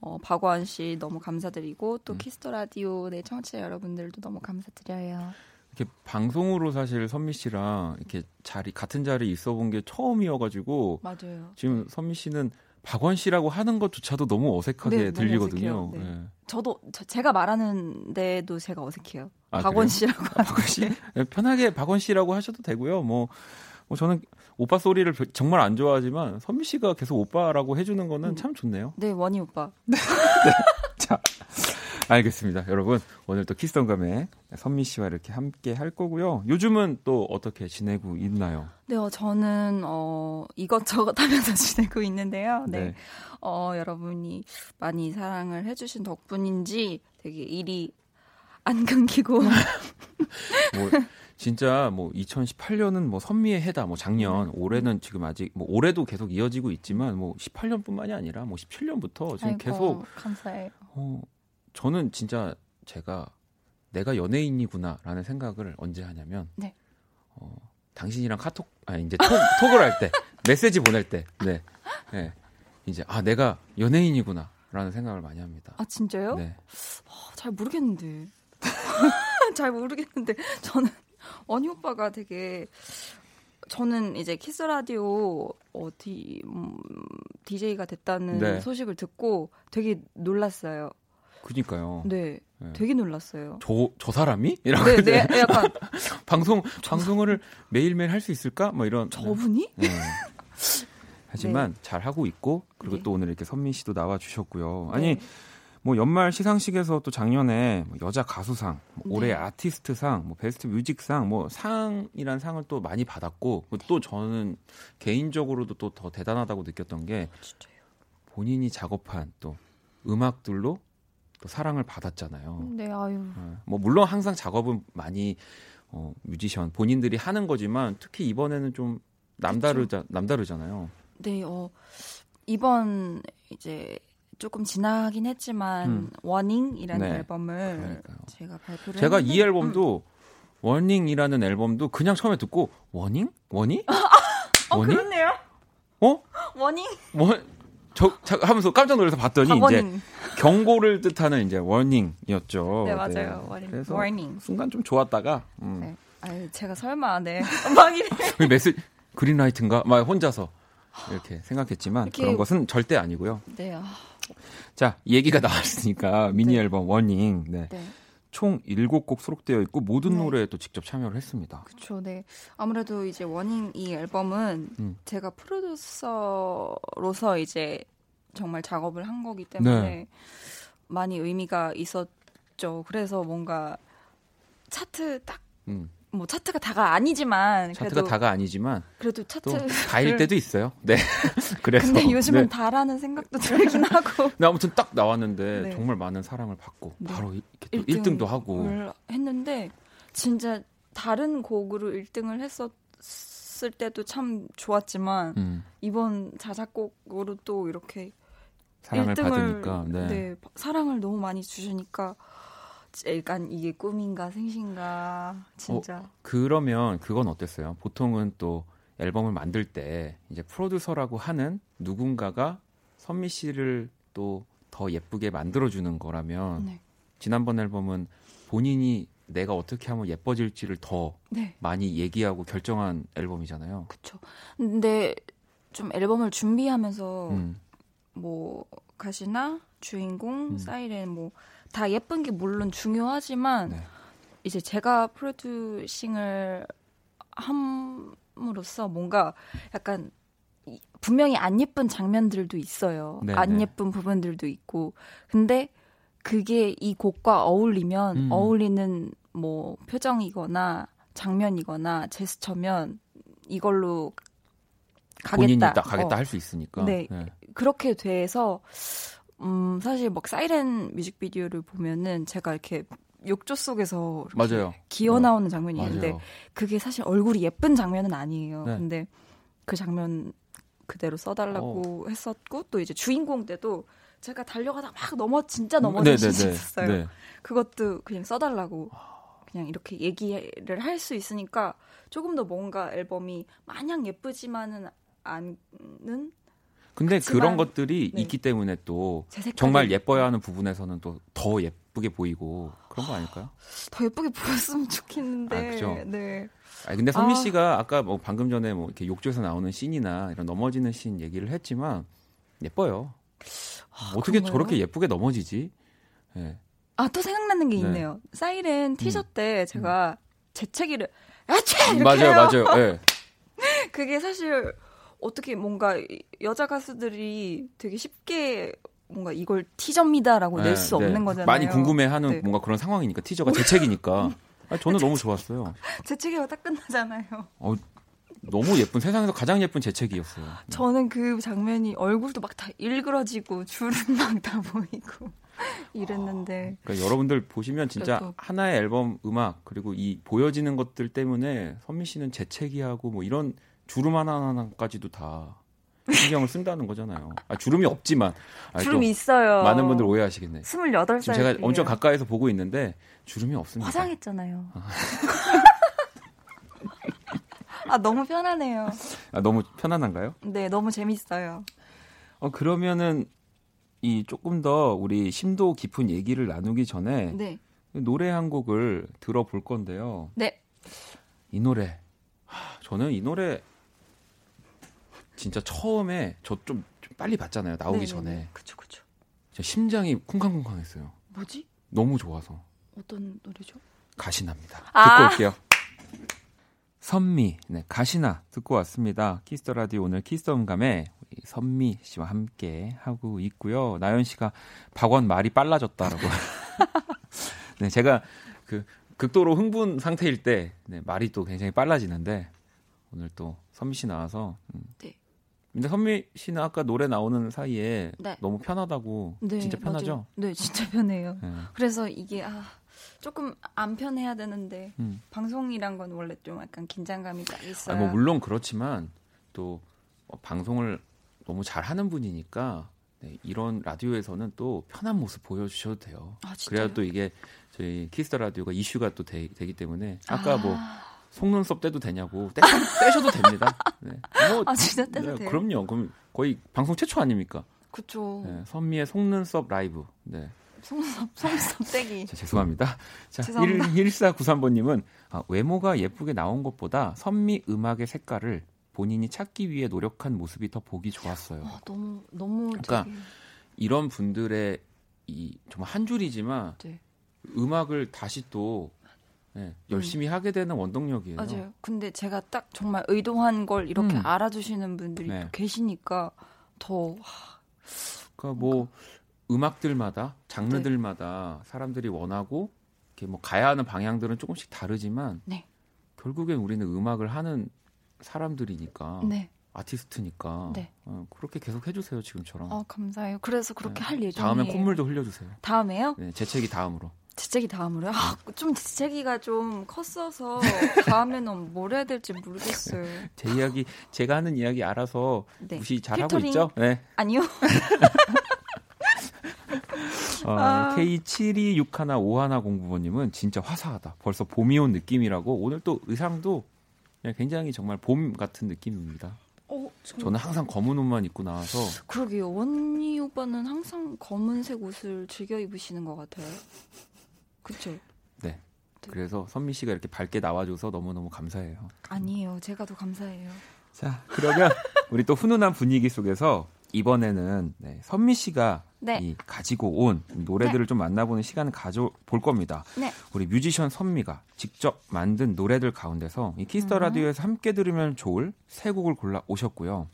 어, 박원 씨 너무 감사드리고 또 음. Kiss the Radio 네 청취자 여러분들도 너무 감사드려요. 이렇게 방송으로 사실 선미 씨랑 이렇게 자리 같은 자리에 있어 본 게 처음이어가지고 맞아요. 지금 선미 씨는 박원 씨라고 하는 것조차도 너무 어색하게 네, 너무 들리거든요. 어색해요. 네. 네. 저도 저- 제가 말하는 데도 제가 어색해요. 아, 박원 그래요? 씨라고 아, 박원 씨 네, 편하게 박원 씨라고 하셔도 되고요. 뭐, 뭐 저는 오빠 소리를 별- 정말 안 좋아하지만 선미 씨가 계속 오빠라고 해주는 거는 음. 참 좋네요. 네, 원희 오빠. 자, 알겠습니다. 여러분, 오늘 또 키스던감에 선미 씨와 이렇게 함께 할 거고요. 요즘은 또 어떻게 지내고 있나요? 네, 어, 저는 어, 이것저것 하면서 지내고 있는데요. 네. 네. 어, 여러분이 많이 사랑을 해주신 덕분인지 되게 일이 안 끊기고 뭐 진짜 뭐 2018년은 뭐 선미의 해다. 뭐 작년, 올해는 지금 아직 뭐 올해도 계속 이어지고 있지만 뭐 18년뿐만이 아니라 뭐 17년부터 지금 아이고, 계속 감사해요. 어, 저는 진짜 제가 내가 연예인이구나라는 생각을 언제 하냐면 네. 어, 당신이랑 카톡 아 이제 톡, 톡을 할 때 메시지 보낼 때 네. 네. 이제 아 내가 연예인이구나라는 생각을 많이 합니다. 아 진짜요? 네. 어, 잘 모르겠는데. 잘 모르겠는데 저는 원희 오빠가 되게 저는 이제 키스 라디오 어디 음, DJ가 됐다는 네. 소식을 듣고 되게 놀랐어요. 그니까요. 네, 네. 되게 놀랐어요. 저, 저 사람이? 이라고 네, 이제 네, 약간 방송 방송을 매일매일 할 수 있을까? 뭐 이런 저분이? 네. 하지만 잘 하고 있고 그리고 네. 또 오늘 이렇게 선민 씨도 나와 주셨고요. 아니 네. 뭐 연말 시상식에서 또 작년에 뭐 여자 가수상, 뭐 올해 네. 아티스트상, 뭐 베스트 뮤직상, 뭐 상이란 상을 또 많이 받았고 그리고 또 저는 개인적으로도 또 더 대단하다고 느꼈던 게 진짜요. 본인이 작업한 또 음악들로 또 사랑을 받았잖아요. 네, 아유. 어, 뭐 물론 항상 작업은 많이 어, 뮤지션 본인들이 하는 거지만 특히 이번에는 좀 남다르자 남다르잖아요. 네, 어, 이번 이제 조금 지나긴 했지만 음. 워닝이라는 네, 앨범을 그러니까요. 제가 발표를 제가 했는데, 이 앨범도 Warning이라는 앨범도 그냥 처음에 듣고 워닝? 워니? 어, 워닝? 그렇네요. 어? 워닝? 뭐? 저 자, 하면서 깜짝 놀라서 봤더니 이제 박Warning. 경고를 뜻하는 이제 warning이었죠. 네, 맞아요. Warning. 그래서 Warning. 순간 좀 좋았다가 음. 네. 아유, 제가 설마 네. 막 이래. 그 메시지 green light인가? 막 혼자서 이렇게 생각했지만 이렇게- 그런 것은 절대 아니고요. 네. 아, 자, 얘기가 나왔으니까 미니 네. 앨범 Warning. 네. 네. 총 7곡 수록되어 있고 모든 네. 노래에 또 직접 참여를 했습니다. 그렇죠. 네. 아무래도 이제 워닝 이 앨범은 음. 제가 프로듀서로서 이제 정말 작업을 한 거기 때문에 네. 많이 의미가 있었죠. 그래서 뭔가 차트 딱 음. 뭐 차트가 다가 아니지만 차트가 그래도 다가 아니지만 그래도 또 차트 다일 때도 있어요. 네. 그래서 근데 요즘은 네. 다라는 생각도 들긴 하고 근데 아무튼 딱 나왔는데 네. 정말 많은 사랑을 받고 네. 바로 이렇게 또 일등 1등 도 하고 을 했는데 진짜 다른 곡으로 1등을 불렀을 때도 참 좋았지만 음. 이번 자작곡으로 또 이렇게 사랑을 1등을, 받으니까 네. 네. 사랑을 너무 많이 주시니까 약간 이게 꿈인가 생신가 진짜 어, 그러면 그건 어땠어요? 보통은 또 앨범을 만들 때 이제 프로듀서라고 하는 누군가가 선미 씨를 또 더 예쁘게 만들어주는 거라면 네. 지난번 앨범은 본인이 내가 어떻게 하면 예뻐질지를 더 네. 많이 얘기하고 결정한 앨범이잖아요. 그렇죠. 근데 좀 앨범을 준비하면서 음. 뭐 가시나 주인공 음. 사이렌 뭐 다 예쁜 게 물론 중요하지만 네. 이제 제가 프로듀싱을 함으로써 뭔가 약간 분명히 안 예쁜 장면들도 있어요. 네네. 안 네. 예쁜 부분들도 있고. 근데 그게 이 곡과 어울리면 음. 어울리는 뭐 표정이거나 장면이거나 제스처면 이걸로 가겠다. 본인이 딱 가겠다 어. 할수 있으니까. 네. 네. 그렇게 돼서 음 사실 막 사이렌 뮤직비디오를 보면은 제가 이렇게 욕조 속에서 맞아요. 기어 나오는 장면이 있는데 맞아요. 그게 사실 얼굴이 예쁜 장면은 아니에요. 네. 근데 그 장면 그대로 써달라고 어. 했었고 또 이제 주인공 때도 제가 달려가다 막 넘어 진짜 넘어진 시 있었어요. 네. 그것도 그냥 써달라고 그냥 이렇게 얘기를 할 수 있으니까 조금 더 뭔가 앨범이 마냥 예쁘지만은 않는 근데 그치만, 그런 것들이 네. 있기 때문에 또 정말 예뻐야 하는 부분에서는 또 더 예쁘게 보이고 그런 거 아닐까요? 더 예쁘게 보였으면 좋겠는데. 아, 그죠? 네. 아 근데 선미 아. 씨가 아. 까 뭐 방금 전에 뭐 이렇게 욕조에서 나오는 씬이나 이런 넘어지는 씬 얘기를 했지만 예뻐요. 아, 어떻게 그런가요? 저렇게 예쁘게 넘어지지? 예. 네. 아또 생각나는 게 네. 있네요. 사이렌 티셔츠 음. 때 제가 음. 재채기를 야채 맞아요, 해요. 맞아요. 네. 그게 사실 어떻게 뭔가 여자 가수들이 되게 쉽게 뭔가 이걸 티저입니다라고 네, 낼수 네. 없는 거잖아요. 많이 궁금해하는 네. 뭔가 그런 상황이니까 티저가 재책이니까. 아니, 저는 너무 좋았어요. 재채기가 딱 끝나잖아요. 어, 너무 예쁜 세상에서 가장 예쁜 재채기였어요. 저는 그 장면이 얼굴도 막 다 일그러지고 주름 막다 보이고 이랬는데. 그러니까 여러분들 보시면 진짜 그래도. 하나의 앨범 음악 그리고 이 보여지는 것들 때문에 선미 씨는 재채기하고 뭐 이런 주름 하나하나까지도 다 신경을 쓴다는 거잖아요. 아, 주름이 없지만. 아, 주름이 있어요. 많은 분들 오해하시겠네. 28살. 지금 제가 엄청 가까이서 보고 있는데 주름이 없습니다. 화장했잖아요. 아, 아 너무 편하네요. 아, 너무 편안한가요? 네, 너무 재밌어요. 어, 그러면은 이 조금 더 우리 심도 깊은 얘기를 나누기 전에 네. 노래 한 곡을 들어볼 건데요. 네. 이 노래. 하, 저는 이 노래 진짜 처음에 저좀 좀 빨리 봤잖아요. 나오기 네네네. 전에. 그쵸, 그쵸. 제 심장이 쿵쾅쿵쾅했어요. 뭐지? 너무 좋아서. 어떤 노래죠? 가시나입니다. 아~ 듣고 올게요. 선미, 네, 가시나 듣고 왔습니다. Kiss the Radio 오늘 Kiss the 음감회 선미 씨와 함께 하고 있고요. 나연 씨가 박원 말이 빨라졌다라고. 네, 제가 그 극도로 흥분 상태일 때 네, 말이 또 굉장히 빨라지는데 오늘 또 선미 씨 나와서 음, 네. 근데 선미 씨는 아까 노래 나오는 사이에 네. 너무 편하다고 네, 진짜 편하죠? 맞아요. 네, 진짜 편해요. 네. 그래서 이게 아 조금 안 편해야 되는데 음. 방송이란 건 원래 좀 약간 긴장감이 딱 있어요. 아, 뭐 물론 그렇지만 또뭐 방송을 너무 잘하는 분이니까 네, 이런 라디오에서는 또 편한 모습 보여주셔도 돼요. 아, 그래야 또 이게 저희 Kiss the Radio가 이슈가 또 되, 기 때문에 아까 뭐 아. 뭐 속눈썹 떼도 되냐고 떼, 떼셔도 됩니다. 네. 뭐, 아 진짜 떼도 네, 돼요? 그럼요. 그럼 거의 방송 최초 아닙니까? 그렇죠. 네, 선미의 속눈썹 라이브. 네. 속눈썹 속눈썹 떼기. 자, 죄송합니다. 자, 죄송합니다. 1493번님은 아, 외모가 예쁘게 나온 것보다 선미 음악의 색깔을 본인이 찾기 위해 노력한 모습이 더 보기 좋았어요. 아, 너무 너무 그러니까 되게... 이런 분들의 이 정말 한 줄이지만 네. 음악을 다시 또 네, 열심히 음. 하게 되는 원동력이에요. 맞아요. 근데 제가 딱 정말 의도한 걸 이렇게 음. 알아주시는 분들이 네. 계시니까 더. 그러니까 뭐 음악들마다 장르들마다 네. 사람들이 원하고 이렇게 뭐 가야 하는 방향들은 조금씩 다르지만 네. 결국엔 우리는 음악을 하는 사람들이니까 네. 아티스트니까 네. 어, 그렇게 계속 해주세요 지금처럼. 아 감사해요. 그래서 그렇게 네. 할 예정이에요. 다음에 콧물도 흘려주세요. 다음에요? 네, 재채기 다음으로. 재채기 다음으로요? 아, 좀 재채기가 좀 컸어서 다음에는 뭘 해야 될지 모르겠어요. 제 이야기 제가 하는 이야기 알아서 네. 무시 잘하고? 있죠? 네. 아니요. 어, 아. K726151공부번님은 진짜 화사하다. 벌써 봄이 온 느낌이라고 오늘 또 의상도 굉장히 정말 봄 같은 느낌입니다. 어, 저... 저는 항상 검은 옷만 입고 나와서 그러게요. 원이 오빠는 항상 검은색 옷을 즐겨 입으시는 것 같아요. 그렇죠. 네. 네. 그래서 선미 씨가 이렇게 밝게 나와줘서 너무너무 감사해요. 아니에요. 제가 더 감사해요. 자, 그러면 우리 또 훈훈한 분위기 속에서 이번에는 네, 선미 씨가 네. 이 가지고 온 노래들을 네. 좀 만나보는 시간을 가져볼 겁니다. 네. 우리 뮤지션 선미가 직접 만든 노래들 가운데서 이 Kiss the 음. Radio에서 함께 들으면 좋을 세 곡을 골라 오셨고요.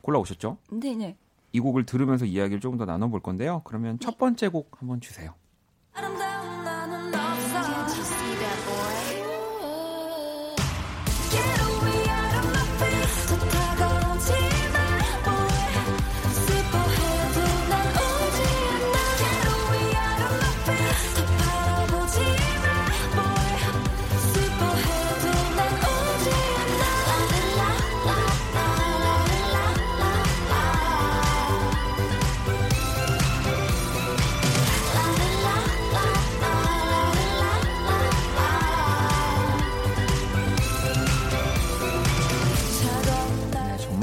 골라 오셨죠? 네, 네. 이 곡을 들으면서 이야기를 조금 더 나눠볼 건데요. 그러면 첫 번째 곡 한번 주세요.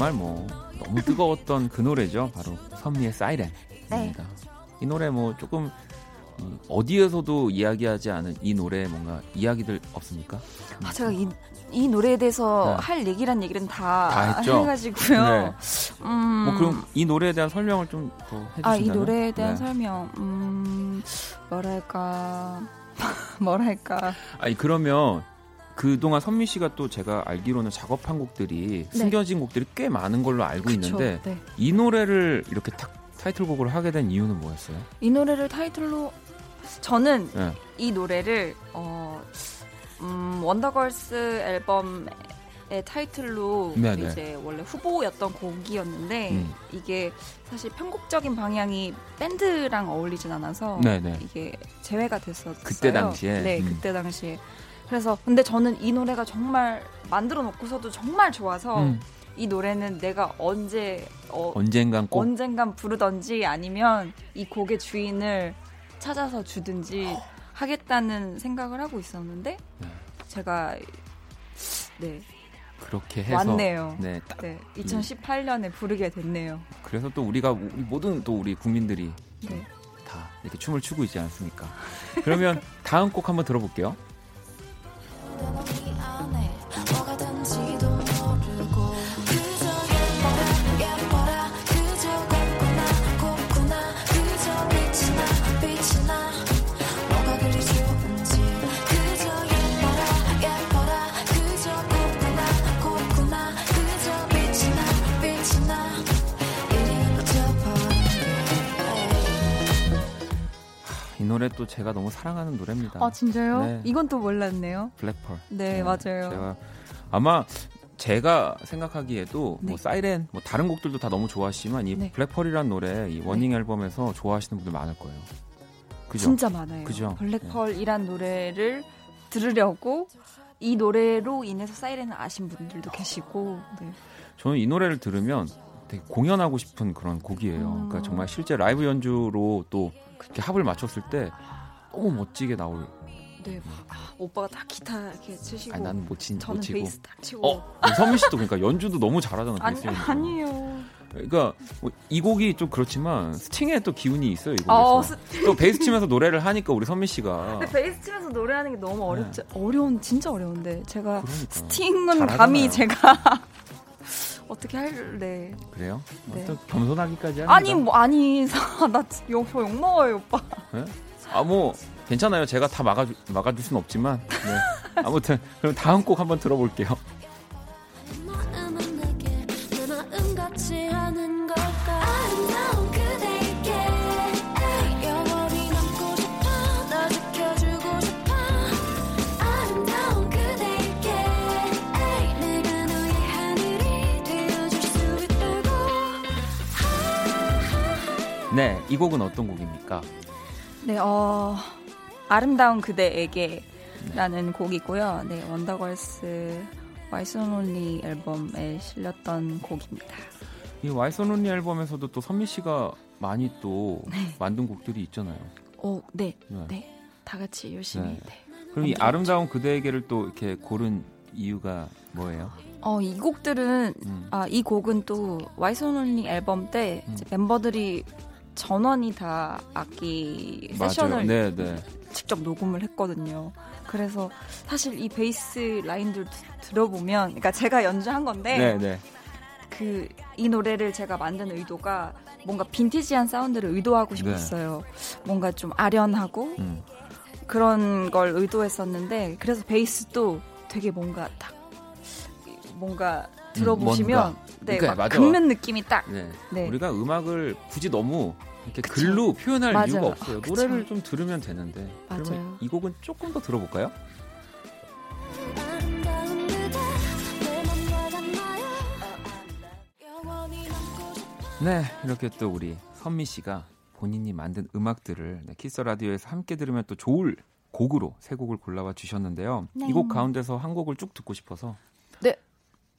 정말 뭐 너무 뜨거웠던 그 노래죠. 바로 선미의 사이렌입니다. 네. 이 노래 뭐 조금 어디에서도 이야기하지 않은 이 노래 뭔가 이야기들 없습니까? 아 제가 이, 이 노래에 대해서 네. 할 얘기란 얘기는 다, 다 해가지고요. 네. 음... 뭐 그럼 이 노래에 대한 설명을 좀더 해주시나요? 아이 노래에 대한 네. 설명, 음 뭐랄까 뭐랄까. 아니 그러면 그동안 선미 씨가 또 제가 알기로는 작업한 곡들이 네. 숨겨진 곡들이 꽤 많은 걸로 알고 그쵸, 있는데 네. 이 노래를 이렇게 탁 타이틀곡을 하게 된 이유는 뭐였어요? 이 노래를 타이틀로 저는 네. 이 노래를 어, 음, 원더걸스 앨범의 타이틀로 네네. 이제 원래 후보였던 곡이었는데 음. 이게 사실 편곡적인 방향이 밴드랑 어울리진 않아서 네네. 이게 제외가 됐었어요. 그때 당시에. 네, 음. 그때 당시에. 그래서 근데 저는 이 노래가 정말 만들어 놓고서도 정말 좋아서 음. 이 노래는 내가 언제 어, 언젠간 꼭 언젠간 부르던지 아니면 이 곡의 주인을 찾아서 주든지 하겠다는 생각을 하고 있었는데 네. 제가 네 그렇게 해서 왔네요. 네, 네 2018년에 부르게 됐네요. 그래서 또 우리가 우리 모든 또 우리 국민들이 네. 다 이렇게 춤을 추고 있지 않습니까? 그러면 다음 곡 한번 들어볼게요. 이 노래 또 제가 너무 사랑하는 노래입니다. 아 진짜요? 네. 이건 또 몰랐네요. Black Pearl. 네, 네 맞아요. 제가 아마 제가 생각하기에도 뭐 네. 뭐 사이렌 뭐 다른 곡들도 다 너무 좋아하시지만 이 네. Black Pearl이란 노래 이 Warning 네. 앨범에서 좋아하시는 분들 많을 거예요. 그죠? 진짜 많아요. 그죠? Black Pearl이란 노래를 들으려고 이 노래로 인해서 사이렌을 아신 분들도 계시고. 네. 저는 이 노래를 들으면 되게 공연하고 싶은 그런 곡이에요. 그러니까 음. 그러니까 정말 실제 라이브 연주로 또 그렇게 합을 맞췄을 때 너무 멋지게 나올. 네, 아, 오빠가 다 기타 이렇게 치시고. 아니, 나는 못, 친, 저는 못 치고. 베이스 딱 치고. 어, 서민 씨도 그러니까 연주도 너무 잘하잖아요. 아니, 아니에요. 그러니까 뭐이 곡이 좀 그렇지만 스팅의 또 기운이 있어요. 이 곡에서. 어, 스... 또 베이스 치면서 노래를 하니까 우리 선미 씨가. 베이스 치면서 노래하는 게 너무 어렵죠. 네. 어려운 진짜 어려운데 제가 그러니까. 스팅은. 감히 제가 어떻게 할래? 그래요? 네. 또 겸손하기까지 합니다. 아니 뭐 아니 나욕욕 먹어요 오빠. 네? 아 뭐 괜찮아요. 제가 다 막아주 막아줄 수는 없지만 네. 아무튼 그럼 다음 곡 한번 들어볼게요. 네, 이 곡은 어떤 곡입니까? 네, 어, 아름다운 그대에게라는 곡이고요. 네, 원더걸스 와이슨온리 앨범에 실렸던 곡입니다. 이 와이슨온리 앨범에서도 또 선미 씨가 많이 또 네. 만든 곡들이 있잖아요. 오, 네, 네, 네. 다 같이 열심히. 네. 네. 그럼 이 아름다운 그대에게를 또 이렇게 고른 이유가 뭐예요? 어, 이 곡들은 음. 아, 이 곡은 또 와이슨온리 앨범 때 음. 멤버들이 전원이 다 악기 세션을 네, 네. 직접 녹음을 했거든요. 그래서 사실 이 베이스 라인들 들어보면, 그러니까 제가 연주한 건데, 네, 네. 그이 노래를 제가 만든 의도가 뭔가 빈티지한 사운드를 의도하고 네. 싶었어요. 네. 뭔가 좀 아련하고 음. 그런 걸 의도했었는데, 그래서 베이스도 되게 뭔가 딱 뭔가 들어보시면 음, 네, 그러니까, 긁는 느낌이 딱. 네. 네. 우리가 음악을 굳이 너무 이렇게 그쵸? 글로 표현할 맞아요. 이유가 없어요. 아, 노래를 좀 들으면 되는데. 맞아요. 그러면 이 곡은 조금 더 들어볼까요? 네, 이렇게 또 우리 선미 씨가 본인이 만든 음악들을 네, 키스 라디오에서 함께 들으면 또 좋을 곡으로 세 곡을 골라와 주셨는데요. 네. 이곡 가운데서 한 곡을 쭉 듣고 싶어서 네.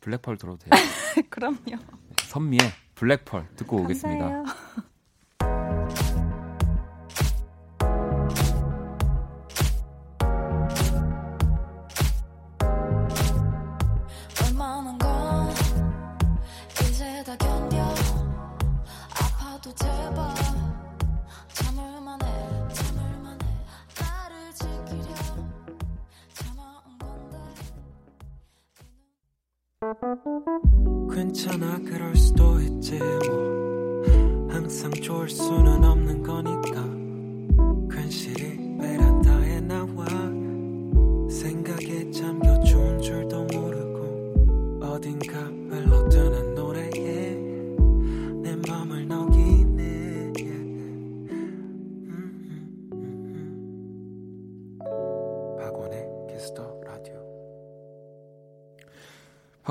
블랙펄 들어도 돼요? 그럼요. 네, 선미의 블랙펄 듣고. 오겠습니다.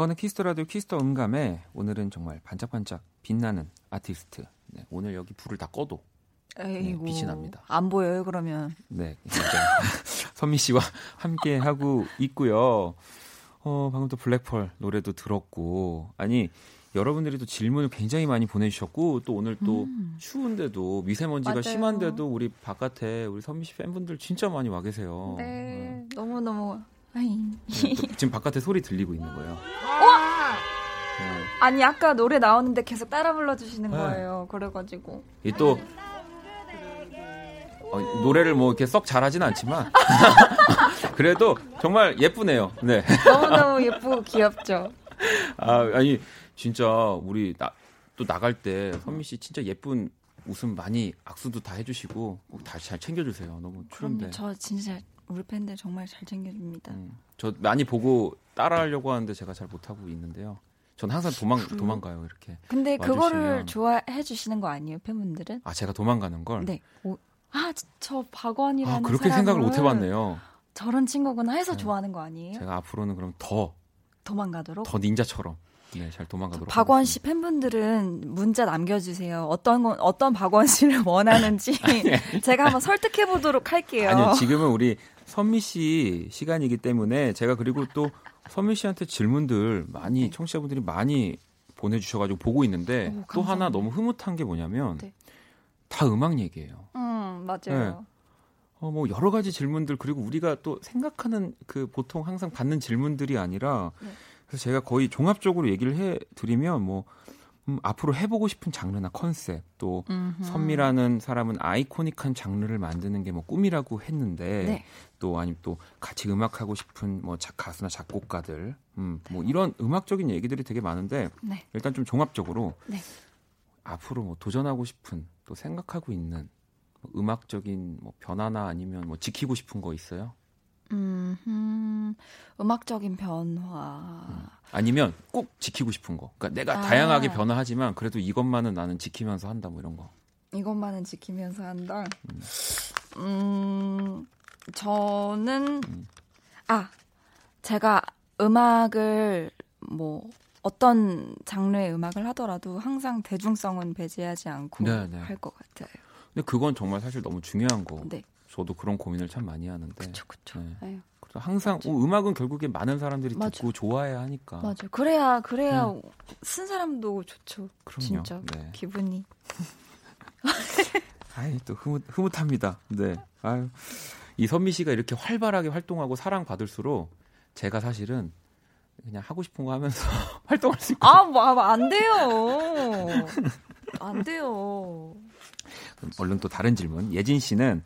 박원의 Kiss the Radio Kiss the 음감회 오늘은 정말 반짝반짝 빛나는 아티스트. 네, 오늘 여기 불을 다 꺼도 네, 빛이 납니다. 안 보여요 그러면? 네, 선미 씨와 함께 하고 있고요. 어, 방금 또 Black Pearl 노래도 들었고 아니 여러분들이 또 질문을 굉장히 많이 보내주셨고 또 오늘 또 음. 추운데도 미세먼지가 맞아요. 심한데도 우리 바깥에 우리 선미 씨 팬분들 진짜 많이 와 계세요. 네, 네. 너무 너무 네, 지금 바깥에 소리 들리고 있는 거예요. 어? 네. 아니 아까 노래 나오는데 계속 따라 불러주시는 네. 거예요. 그래가지고 이또 어, 노래를 뭐 이렇게 썩 잘하진 않지만 그래도 정말 예쁘네요. 네. 너무 너무 예쁘고 귀엽죠. 아 아니 진짜 우리 나, 또 나갈 때 선미 씨 진짜 예쁜 웃음 많이 악수도 다 해주시고 다 잘 챙겨주세요. 너무 추운데. 저 진짜 우리 팬들 정말 잘 챙겨줍니다. 음, 저 많이 보고 따라하려고 하는데 제가 잘 못하고 있는데요. 전 항상 도망 도망가요 이렇게. 근데 와주시면. 그거를 좋아해 주시는 거 아니에요 팬분들은? 아 제가 도망가는 걸? 네. 아저 박원이라는 아, 그렇게 생각을 못 해봤네요. 저런 친구구나 해서 네. 좋아하는 거 아니에요? 제가 앞으로는 그럼 더 도망가도록 더 닌자처럼 네, 잘 도망가도록. 박원 씨 팬분들은 문자 남겨주세요. 어떤 건 어떤 박원 씨를 원하는지 제가 한번 설득해 보도록 할게요. 아니요, 지금은 우리 선미 씨 시간이기 때문에 제가 그리고 또 선미 씨한테 질문들 많이 네. 청취자분들이 많이 보내주셔가지고 보고 있는데 오, 또 하나 너무 흐뭇한 게 뭐냐면 네. 다 음악 얘기예요. 음 맞아요. 네. 어, 뭐 여러 가지 질문들 그리고 우리가 또 생각하는 그 보통 항상 받는 질문들이 아니라 네. 그래서 제가 거의 종합적으로 얘기를 해 드리면 뭐 음, 앞으로 해보고 싶은 장르나 컨셉 또 음흠. 선미라는 사람은 아이코닉한 장르를 만드는 게 뭐 꿈이라고 했는데 네. 또 아니면 또 같이 음악하고 싶은 뭐 자, 가수나 작곡가들 음, 뭐 이런 음악적인 얘기들이 되게 많은데 네. 일단 좀 종합적으로 네. 앞으로 뭐 도전하고 싶은 또 생각하고 있는 뭐 음악적인 뭐 변화나 아니면 뭐 지키고 싶은 거 있어요? 음, 음악적인 변화. 음. 아니면 꼭 지키고 싶은 거. 그러니까 내가 아. 다양하게 변화하지만 그래도 이것만은 나는 지키면서 한다 뭐 이런 거. 이것만은 지키면서 한다. 음, 음 저는 음. 아 제가 음악을 뭐 어떤 장르의 음악을 하더라도 항상 대중성은 배제하지 않고 네, 네. 할것 같아요. 근데 그건 정말 사실 너무 중요한 거. 네. 저도 그런 고민을 참 많이 하는데. 그렇죠, 그렇죠. 네. 그래서 항상 어, 음악은 결국에 많은 사람들이 맞아. 듣고 좋아해야 하니까. 맞아. 그래야 그래야 네. 쓴 사람도 좋죠. 그럼요. 진짜 네. 기분이. 아이 또 흐뭇 흐뭇합니다. 네. 아유. 이 선미 씨가 이렇게 활발하게 활동하고 사랑 받을수록 제가 사실은 그냥 하고 싶은 거 하면서 활동할 수 있고. 아, 뭐, 안 돼요. 안 돼요. 얼른 또 다른 질문. 예진 씨는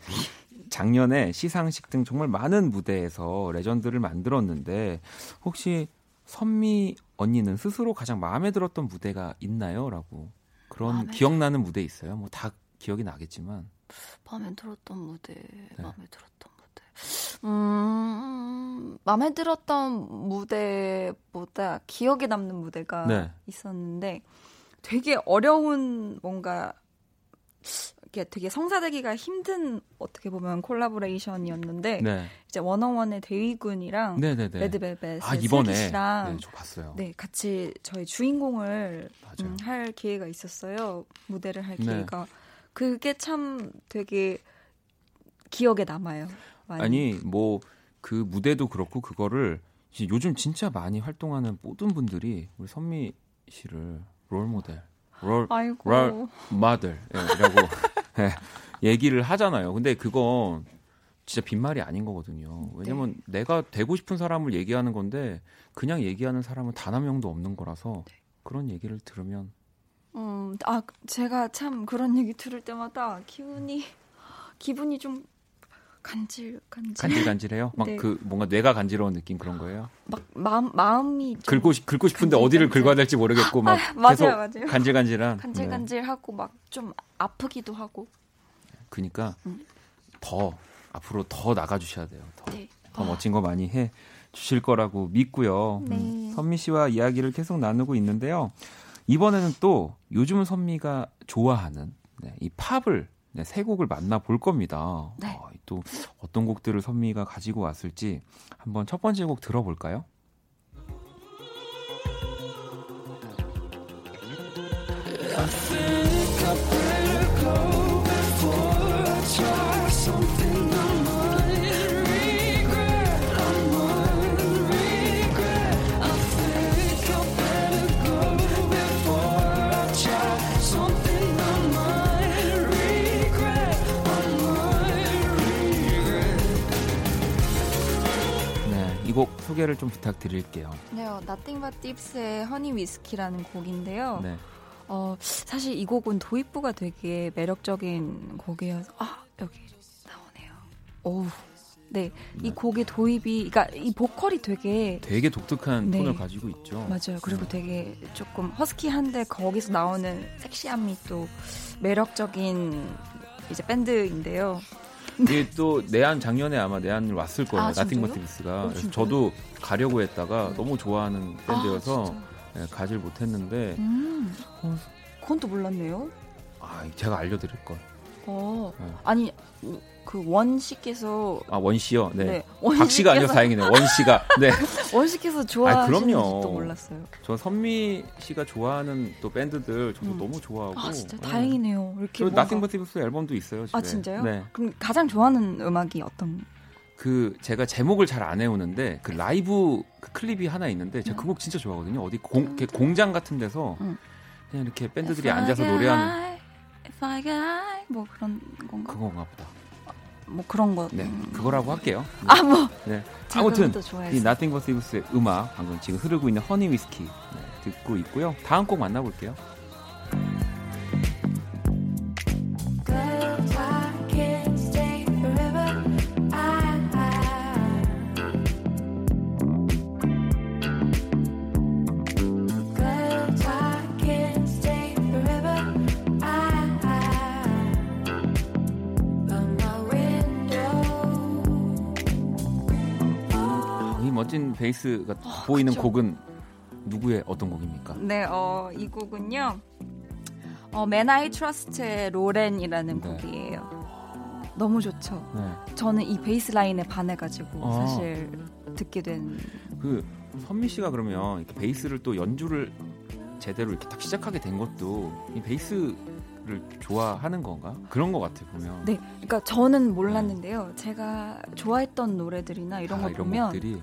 작년에 시상식 등 정말 많은 무대에서 레전드를 만들었는데 혹시 선미 언니는 스스로 가장 마음에 들었던 무대가 있나요? 라고. 그런 기억나는 무대 있어요? 뭐 다 기억이 나겠지만. 마음에 들었던 무대, 네. 마음에 들었던 무대. 음, 마음에 들었던 무대보다 기억에 남는 무대가 네. 있었는데 되게 어려운 뭔가 이게 되게 성사되기가 힘든 어떻게 보면 콜라보레이션이었는데 네. 이제 원어원의 대위군이랑 네네네. 레드벨벳의 아, 이번에 슬기씨랑 네. 네, 같이 저희 주인공을 음, 할 기회가 있었어요. 무대를 할 네. 기회가. 네. 그게 참 되게 기억에 남아요. 많이. 아니 뭐 그 무대도 그렇고 그거를 요즘 진짜 많이 활동하는 모든 분들이 우리 선미 씨를 롤 모델, 롤, 아이고. 롤 모델이라고 네, 얘기를 하잖아요. 근데 그건 진짜 빈말이 아닌 거거든요. 왜냐면 네. 내가 되고 싶은 사람을 얘기하는 건데 그냥 얘기하는 사람은 단 한 명도 없는 거라서 네. 그런 얘기를 들으면 음, 아, 제가 참 그런 얘기 들을 때마다 기분이, 기분이 좀 간질, 간질. 간질간질해요? 막그 네. 뭔가 뇌가 간지러운 느낌 그런 거예요? 막 마음, 마음이. 긁고, 싶, 긁고 싶은데 간질, 어디를 간질. 긁어야 될지 모르겠고 막. 아, 맞아요, 맞아요. 간질간질한. 간질간질하고 네. 막좀 아프기도 하고. 그니까 음. 더, 앞으로 더 나가 주셔야 돼요. 더, 네. 더 아. 멋진 거 많이 해 주실 거라고 믿고요. 네. 음, 선미 씨와 이야기를 계속 나누고 있는데요. 이번에는 또 요즘 선미가 좋아하는 네, 이 팝을 네, 세 곡을 만나볼 겁니다. 네. 어, 또 어떤 곡들을 선미가 가지고 왔을지 한번 첫 번째 곡 들어볼까요? 이곡 소개를 좀 부탁드릴게요. 네, 어, Nothing But Tips의 허니 위스키라는 곡인데요. 네. 어, 사실 이 곡은 도입부가 되게 매력적인 곡이어서 아, 여기 나오네요. 오우. 네, 이 네. 곡의 도입이, 그러니까 이 보컬이 되게 되게 독특한 네. 톤을 가지고 있죠. 맞아요. 그리고 네. 되게 조금 허스키한데 거기서 나오는 섹시함이 또 매력적인 이제 밴드인데요. 이게 또 내한 작년에 아마 내한을 왔을 거예요. 아, Nothing But Thieves가. 어, 저도 가려고 했다가 네. 너무 좋아하는 밴드여서 아, 네, 가질 못했는데. 음, 어, 그건 또 몰랐네요. 아, 제가 알려드릴 걸. 어, 네. 아니 그 원 씨께서 아 원 씨요. 네. 네. 박 씨가 아니어서 다행이네 요. 원 씨가. 네. 원 씨께서 좋아하시는 또 몰랐어요. 저 선미 씨가 좋아하는 또 밴드들 저도 음. 너무 좋아하고. 아 진짜 네. 다행이네요. 이렇게 뭔가... Nothing But Thieves 앨범도 있어요. 집에. 아 진짜요? 네. 그럼 가장 좋아하는 음악이 어떤? 그 제가 제목을 잘 안 외우는데 그 라이브 그 클립이 하나 있는데 제가 그곡 음. 진짜 좋아하거든요. 어디 공, 공장 같은 데서 음. 그냥 이렇게 밴드들이 앉아서 노래하는. If I get high, 뭐 그런 건가? 그건가 보다. 뭐 그런 거. 네, 그거라고 할게요. 네. 아 뭐. 네. 아무튼 이 Nothing But Thieves의 음악 방금 지금 흐르고 있는 허니 위스키 네, 듣고 있고요. 다음 곡 만나볼게요. 베이스가 어, 보이는 그쵸? 곡은 누구의 어떤 곡입니까? 네, 어, 이 곡은요. 어, Men I Trust의 Lauren이라는 네. 곡이에요. 너무 좋죠. 네. 저는 이 베이스 라인에 반해가지고 아. 사실 듣게 된. 그 선미 씨가 그러면 베이스를 또 연주를 제대로 이렇게 딱 시작하게 된 것도 이 베이스 좋아하는 건가? 그런 것 같아 보면. 네, 그러니까 저는 몰랐는데요. 제가 좋아했던 노래들이나 이런 아, 걸 이런 보면 곡들이?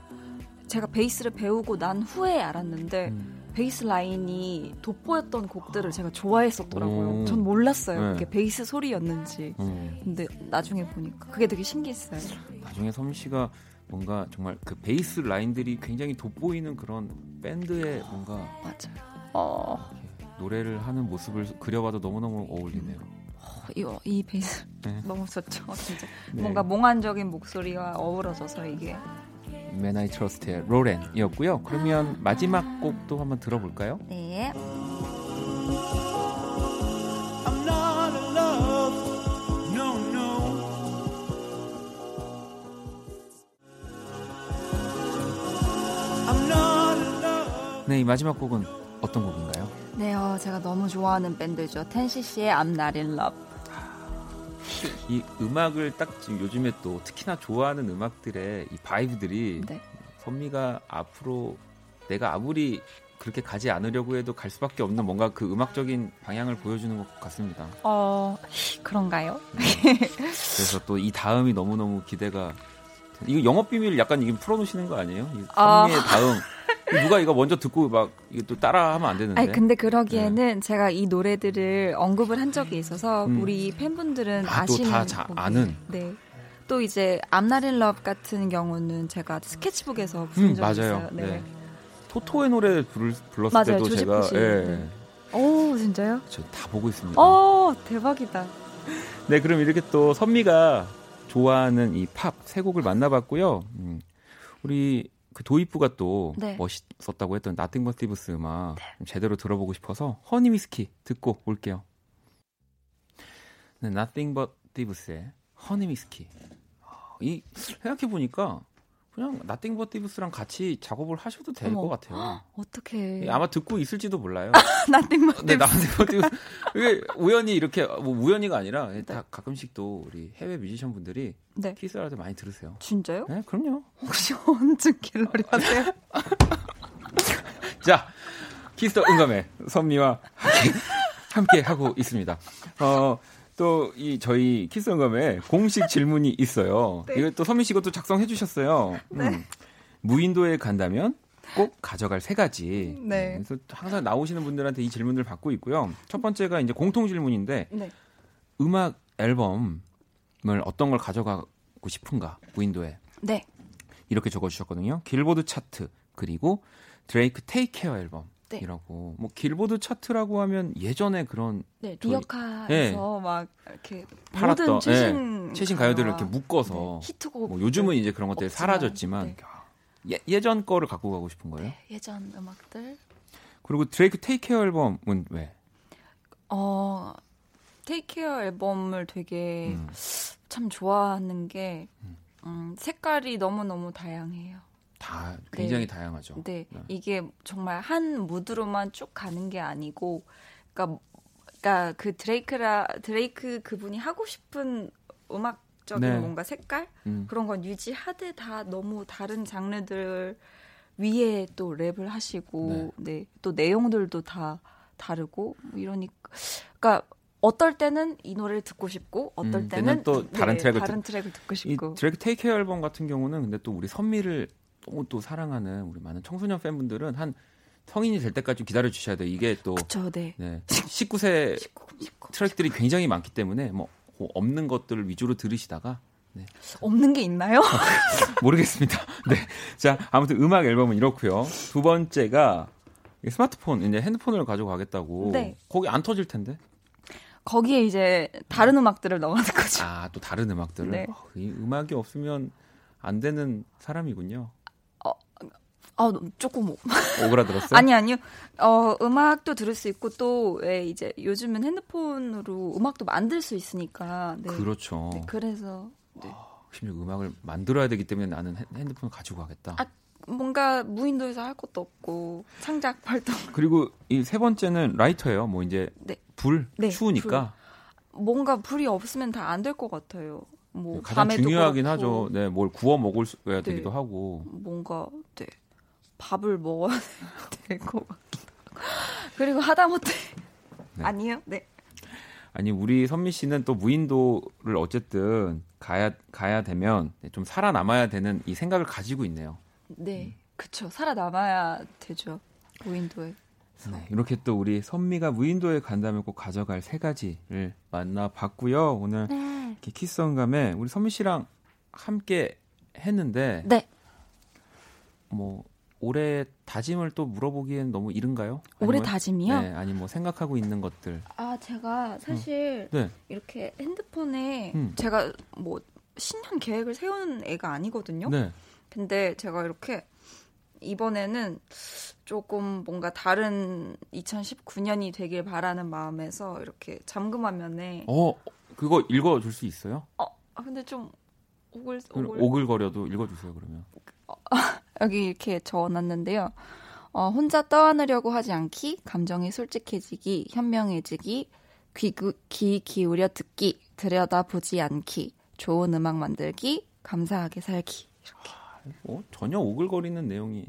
제가 베이스를 배우고 난 후에 알았는데 음. 베이스 라인이 돋보였던 곡들을 제가 좋아했었더라고요. 오. 전 몰랐어요. 네. 그게 베이스 소리였는지. 음. 근데 나중에 보니까 그게 되게 신기했어요. 나중에 섬 씨가 뭔가 정말 그 베이스 라인들이 굉장히 돋보이는 그런 밴드의 뭔가 맞아요. 어. 노래를 하는 모습을 그려봐도 너무너무 어울리네요. 어, 이, 이 베이스 네. 너무 좋죠, 진짜. 네. 뭔가 몽환적인 목소리와 어우러져서 이게. 맨 아이 트러스트의 로렌이었고요. 그러면 마지막 곡도 한번 들어볼까요? 네. 네, 이 마지막 곡은 어떤 곡인가요? 네, 어, 제가 너무 좋아하는 밴드죠. 텐시시의 I'm Not In Love. 이 음악을 딱 지금 요즘에 또 특히나 좋아하는 음악들의 이 바이브들이 네. 선미가 앞으로 내가 아무리 그렇게 가지 않으려고 해도 갈 수밖에 없는 뭔가 그 음악적인 방향을 보여주는 것 같습니다. 어, 그런가요? 네. 그래서 또 이 다음이 너무 너무 기대가 이거 영업 비밀 약간 이게 풀어놓으시는 거 아니에요? 선미의 아... 다음 누가 이거 먼저 듣고 막 이게 또 따라하면 안 되는데. 아니 근데 그러기에는 네. 제가 이 노래들을 언급을 한 적이 있어서 음. 우리 팬분들은 아, 아시는 다 자, 아는. 네. 또 이제 I'm Not in Love 같은 경우는 제가 스케치북에서 부른 음, 적이 맞아요. 있어요. 네. 네. Toto의 노래 부를, 불렀을 맞아요, 때도 제가 예. 네. 오 진짜요? 저 다 보고 있습니다. 오 대박이다. 네 그럼 이렇게 또 선미가 좋아하는 이 팝 세 곡을 만나봤고요. 음, 우리 그 도입부가 또 네. 멋있었다고 했던 Nothing But Thieves 음악 네. 제대로 들어보고 싶어서 Honey Whiskey 듣고 올게요. 네, Nothing But Thieves의 Honey Whiskey. 이 생각해 보니까 그냥 Nothing But Thieves랑 같이 작업을 하셔도 될 것 같아요. 어떻게? 아마 듣고 있을지도 몰라요. Nothing But Thieves. 네, Nothing But Thieves. 이게 우연히 이렇게 뭐 우연히가 아니라 네. 다 가끔씩 또 우리 해외 뮤지션 분들이 네. 키스라도 많이 들으세요. 진짜요? 네, 그럼요. 혹시 언제 갤러리 하세요? 자, Kiss the 영감의 선미와 함께, 함께 하고 있습니다. 어, 또 이 저희 키스언감에 공식 질문이 있어요. 네. 이거 또 선미 씨 것도 작성해 주셨어요. 네. 음. 무인도에 간다면 꼭 가져갈 세 가지. 네. 그래서 항상 나오시는 분들한테 이 질문을 받고 있고요. 첫 번째가 이제 공통 질문인데 네. 음악 앨범을 어떤 걸 가져가고 싶은가 무인도에. 네. 이렇게 적어주셨거든요. 길보드 차트 그리고 드레이크 Take Care 앨범. 네. 이라고 뭐 길보드 차트라고 하면 예전에 그런 네, 리어카에서 네. 막 이렇게 팔았던 최신 네, 최신 가요들을 이렇게 묶어서 네, 히트곡 뭐 요즘은 이제 그런 것들이 없지만, 사라졌지만 네. 예, 예전 거를 갖고 가고 싶은 거예요? 네, 예전 음악들. 그리고 드레이크 Take Care 앨범은 왜? 어 Take Care 앨범을 되게 음. 참 좋아하는 게 음, 음 색깔이 너무 너무 다양해요. 다 굉장히 네. 다양하죠. 네. 네. 이게 정말 한 무드로만 쭉 가는 게 아니고, 그러니까, 그러니까 그 드레이크라 드레이크 그분이 하고 싶은 음악적인 네. 뭔가 색깔 음. 그런 건 유지하되 다 너무 다른 장르들 위에 또 랩을 하시고, 네. 네. 또 내용들도 다 다르고 뭐 이러니까, 그러니까 어떨 때는 이 노래를 듣고 싶고 어떨 음, 때는 또 다른 네, 트랙을 다른 트랙을 듣고 싶고 이 드래그 테이크 앨범 같은 경우는 근데 또 우리 선미를 너무 또 사랑하는 우리 많은 청소년 팬분들은 한 성인이 될 때까지 좀 기다려 주셔야 돼요. 이게 또 그쵸, 네. 네. 19세 19, 19, 트랙들이 굉장히 많기 때문에 뭐 없는 것들을 위주로 들으시다가 네. 없는 게 있나요? 모르겠습니다. 네. 자, 아무튼 음악 앨범은 이렇고요. 두 번째가 스마트폰, 이제 핸드폰을 가져가겠다고. 네. 거기 안 터질 텐데. 거기에 이제 다른 음악들을 넣어놓은 거죠. 아, 또 다른 음악들을. 네. 어, 이 음악이 없으면 안 되는 사람이군요. 아, 조금 오그라들었어요? 아니 아니요. 어, 음악도 들을 수 있고 또 왜 이제 요즘은 핸드폰으로 음악도 만들 수 있으니까. 네. 그렇죠. 네, 그래서 네. 아, 심지어 음악을 만들어야 되기 때문에 나는 핸드폰을 가지고 가겠다. 아, 뭔가 무인도에서 할 것도 없고 창작 활동. 그리고 이 세 번째는 라이터예요. 뭐 이제 네. 불 네, 추우니까 불. 뭔가 불이 없으면 다 안 될 것 같아요. 뭐 가장 중요하긴 그렇고. 하죠. 네, 뭘 구워 먹을 수야 네. 되기도 하고. 뭔가 네. 밥을 먹어야 될 것 같기도 하고. 그리고 하다못해 네. 아니요 네. 아니 우리 선미 씨는 또 무인도를 어쨌든 가야 가야 되면 좀 살아남아야 되는 이 생각을 가지고 있네요. 네, 그쵸. 살아남아야 되죠. 무인도에. 네, 이렇게 또 우리 선미가 무인도에 간다면 꼭 가져갈 세 가지를 만나봤고요. 오늘 네. 이렇게 키스언감에 우리 선미 씨랑 함께 했는데 네. 뭐 올해 다짐을 또 물어보기엔 너무 이른가요? 올해 다짐이요? 네, 아니 뭐 생각하고 있는 것들. 아 제가 사실 음. 네. 이렇게 핸드폰에 음. 제가 뭐 신년 계획을 세우는 애가 아니거든요. 네. 근데 제가 이렇게 이번에는 조금 뭔가 다른 2019년이 되길 바라는 마음에서 이렇게 잠금 화면에 어 그거 읽어줄 수 있어요? 어 아, 근데 좀 오글 오글 오글거려도 읽어주세요 그러면. 어, 여기 이렇게 적어놨는데요. 어, 혼자 떠안으려고 하지 않기, 감정이 솔직해지기, 현명해지기, 귀, 귀 기울여 듣기, 들여다보지 않기, 좋은 음악 만들기, 감사하게 살기. 이렇게. 어, 전혀 오글거리는 내용이.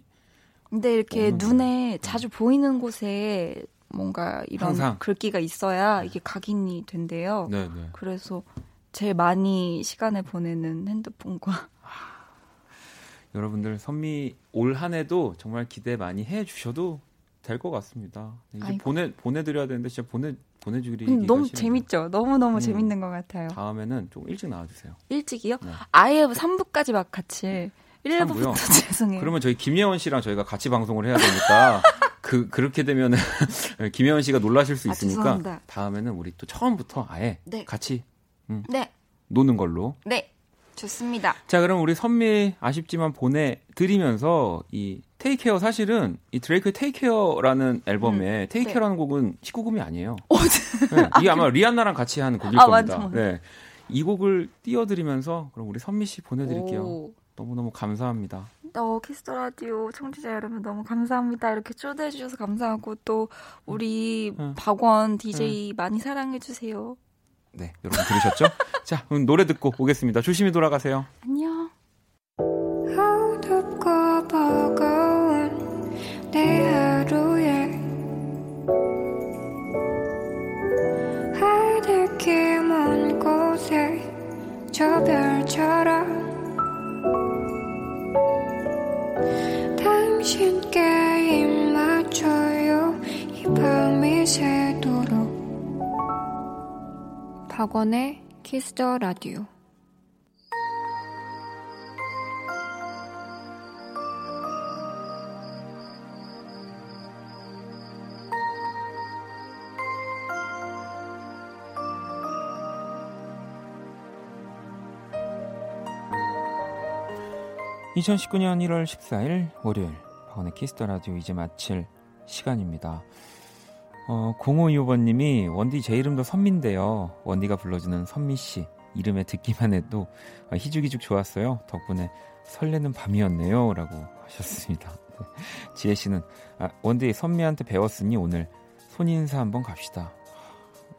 근데 이렇게 눈에 거. 자주 보이는 곳에 뭔가 이런 항상. 글귀가 있어야 이게 각인이 된대요. 네네. 네. 그래서 제일 많이 시간을 보내는 핸드폰과 여러분들 선미 올 한해도 정말 기대 많이 해 주셔도 될 것 같습니다. 이제 아이고. 보내 보내드려야 되는데 진짜 보내 보내주기 음, 너무 재밌죠. 너무 너무 음, 재밌는 것 같아요. 다음에는 좀 일찍 나와주세요. 일찍이요? 네. 아예 3부까지 막 같이 1부부터 죄송해요. 그러면 저희 김예원 씨랑 저희가 같이 방송을 해야 되니까 그 그렇게 되면은 김예원 씨가 놀라실 수 아, 있으니까 아, 다음에는 우리 또 처음부터 아예 네. 같이 음, 네. 노는 걸로. 네. 좋습니다. 자, 그럼 우리 선미 아쉽지만 보내드리면서 이 Take Care 사실은 이 드레이크의 Take Care라는 앨범에 음, Take Care라는 네. 곡은 19금이 아니에요. 어, 네, 이게 아마 리안나랑 같이 한 곡일 아, 겁니다. 맞아, 맞아. 네. 이 곡을 띄워드리면서 그럼 우리 선미 씨 보내드릴게요. 오. 너무너무 감사합니다. 어, Kiss the Radio 청취자 여러분 너무 감사합니다. 이렇게 초대해 주셔서 감사하고 또 우리 응. 박원 DJ 응. 많이 사랑해 주세요. 네, 여러분 들으셨죠? 자, 그럼 노래 듣고 오겠습니다. 조심히 돌아가세요. 안녕. 저 별처럼 박원의 키스 더 라디오 2019년 1월 14일 월요일 박원의 Kiss the Radio 이제 마칠 시간입니다. 어, 0525번님이 원디 제 이름도 선미인데요. 원디가 불러주는 선미씨 이름에 듣기만 해도 희죽희죽 좋았어요. 덕분에 설레는 밤이었네요. 라고 하셨습니다. 지혜씨는 아, 원디 선미한테 배웠으니 오늘 손인사 한번 갑시다.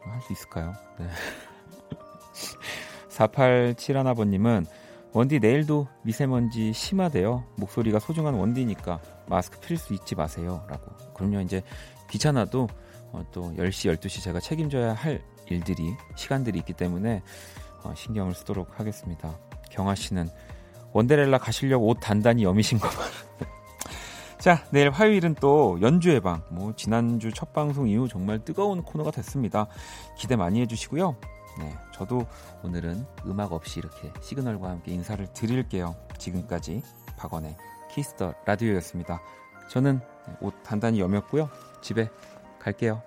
할 수 있을까요? 네. 4871번님은 원디 내일도 미세먼지 심하대요. 목소리가 소중한 원디니까 마스크 필수 잊지 마세요. 라고. 그럼요, 이제 귀찮아도 어, 또 10시, 12시 제가 책임져야 할 일들이, 시간들이 있기 때문에 어, 신경을 쓰도록 하겠습니다. 경아 씨는 원데렐라 가시려고 옷 단단히 여미신 거 봐. 자, 내일 화요일은 또 연주의 방. 뭐, 지난주 첫 방송 이후 정말 뜨거운 코너가 됐습니다. 기대 많이 해주시고요. 네, 저도 오늘은 음악 없이 이렇게 시그널과 함께 인사를 드릴게요. 지금까지 박원의 Kiss the Radio였습니다. 저는 옷 단단히 여몄고요. 집에 갈게요.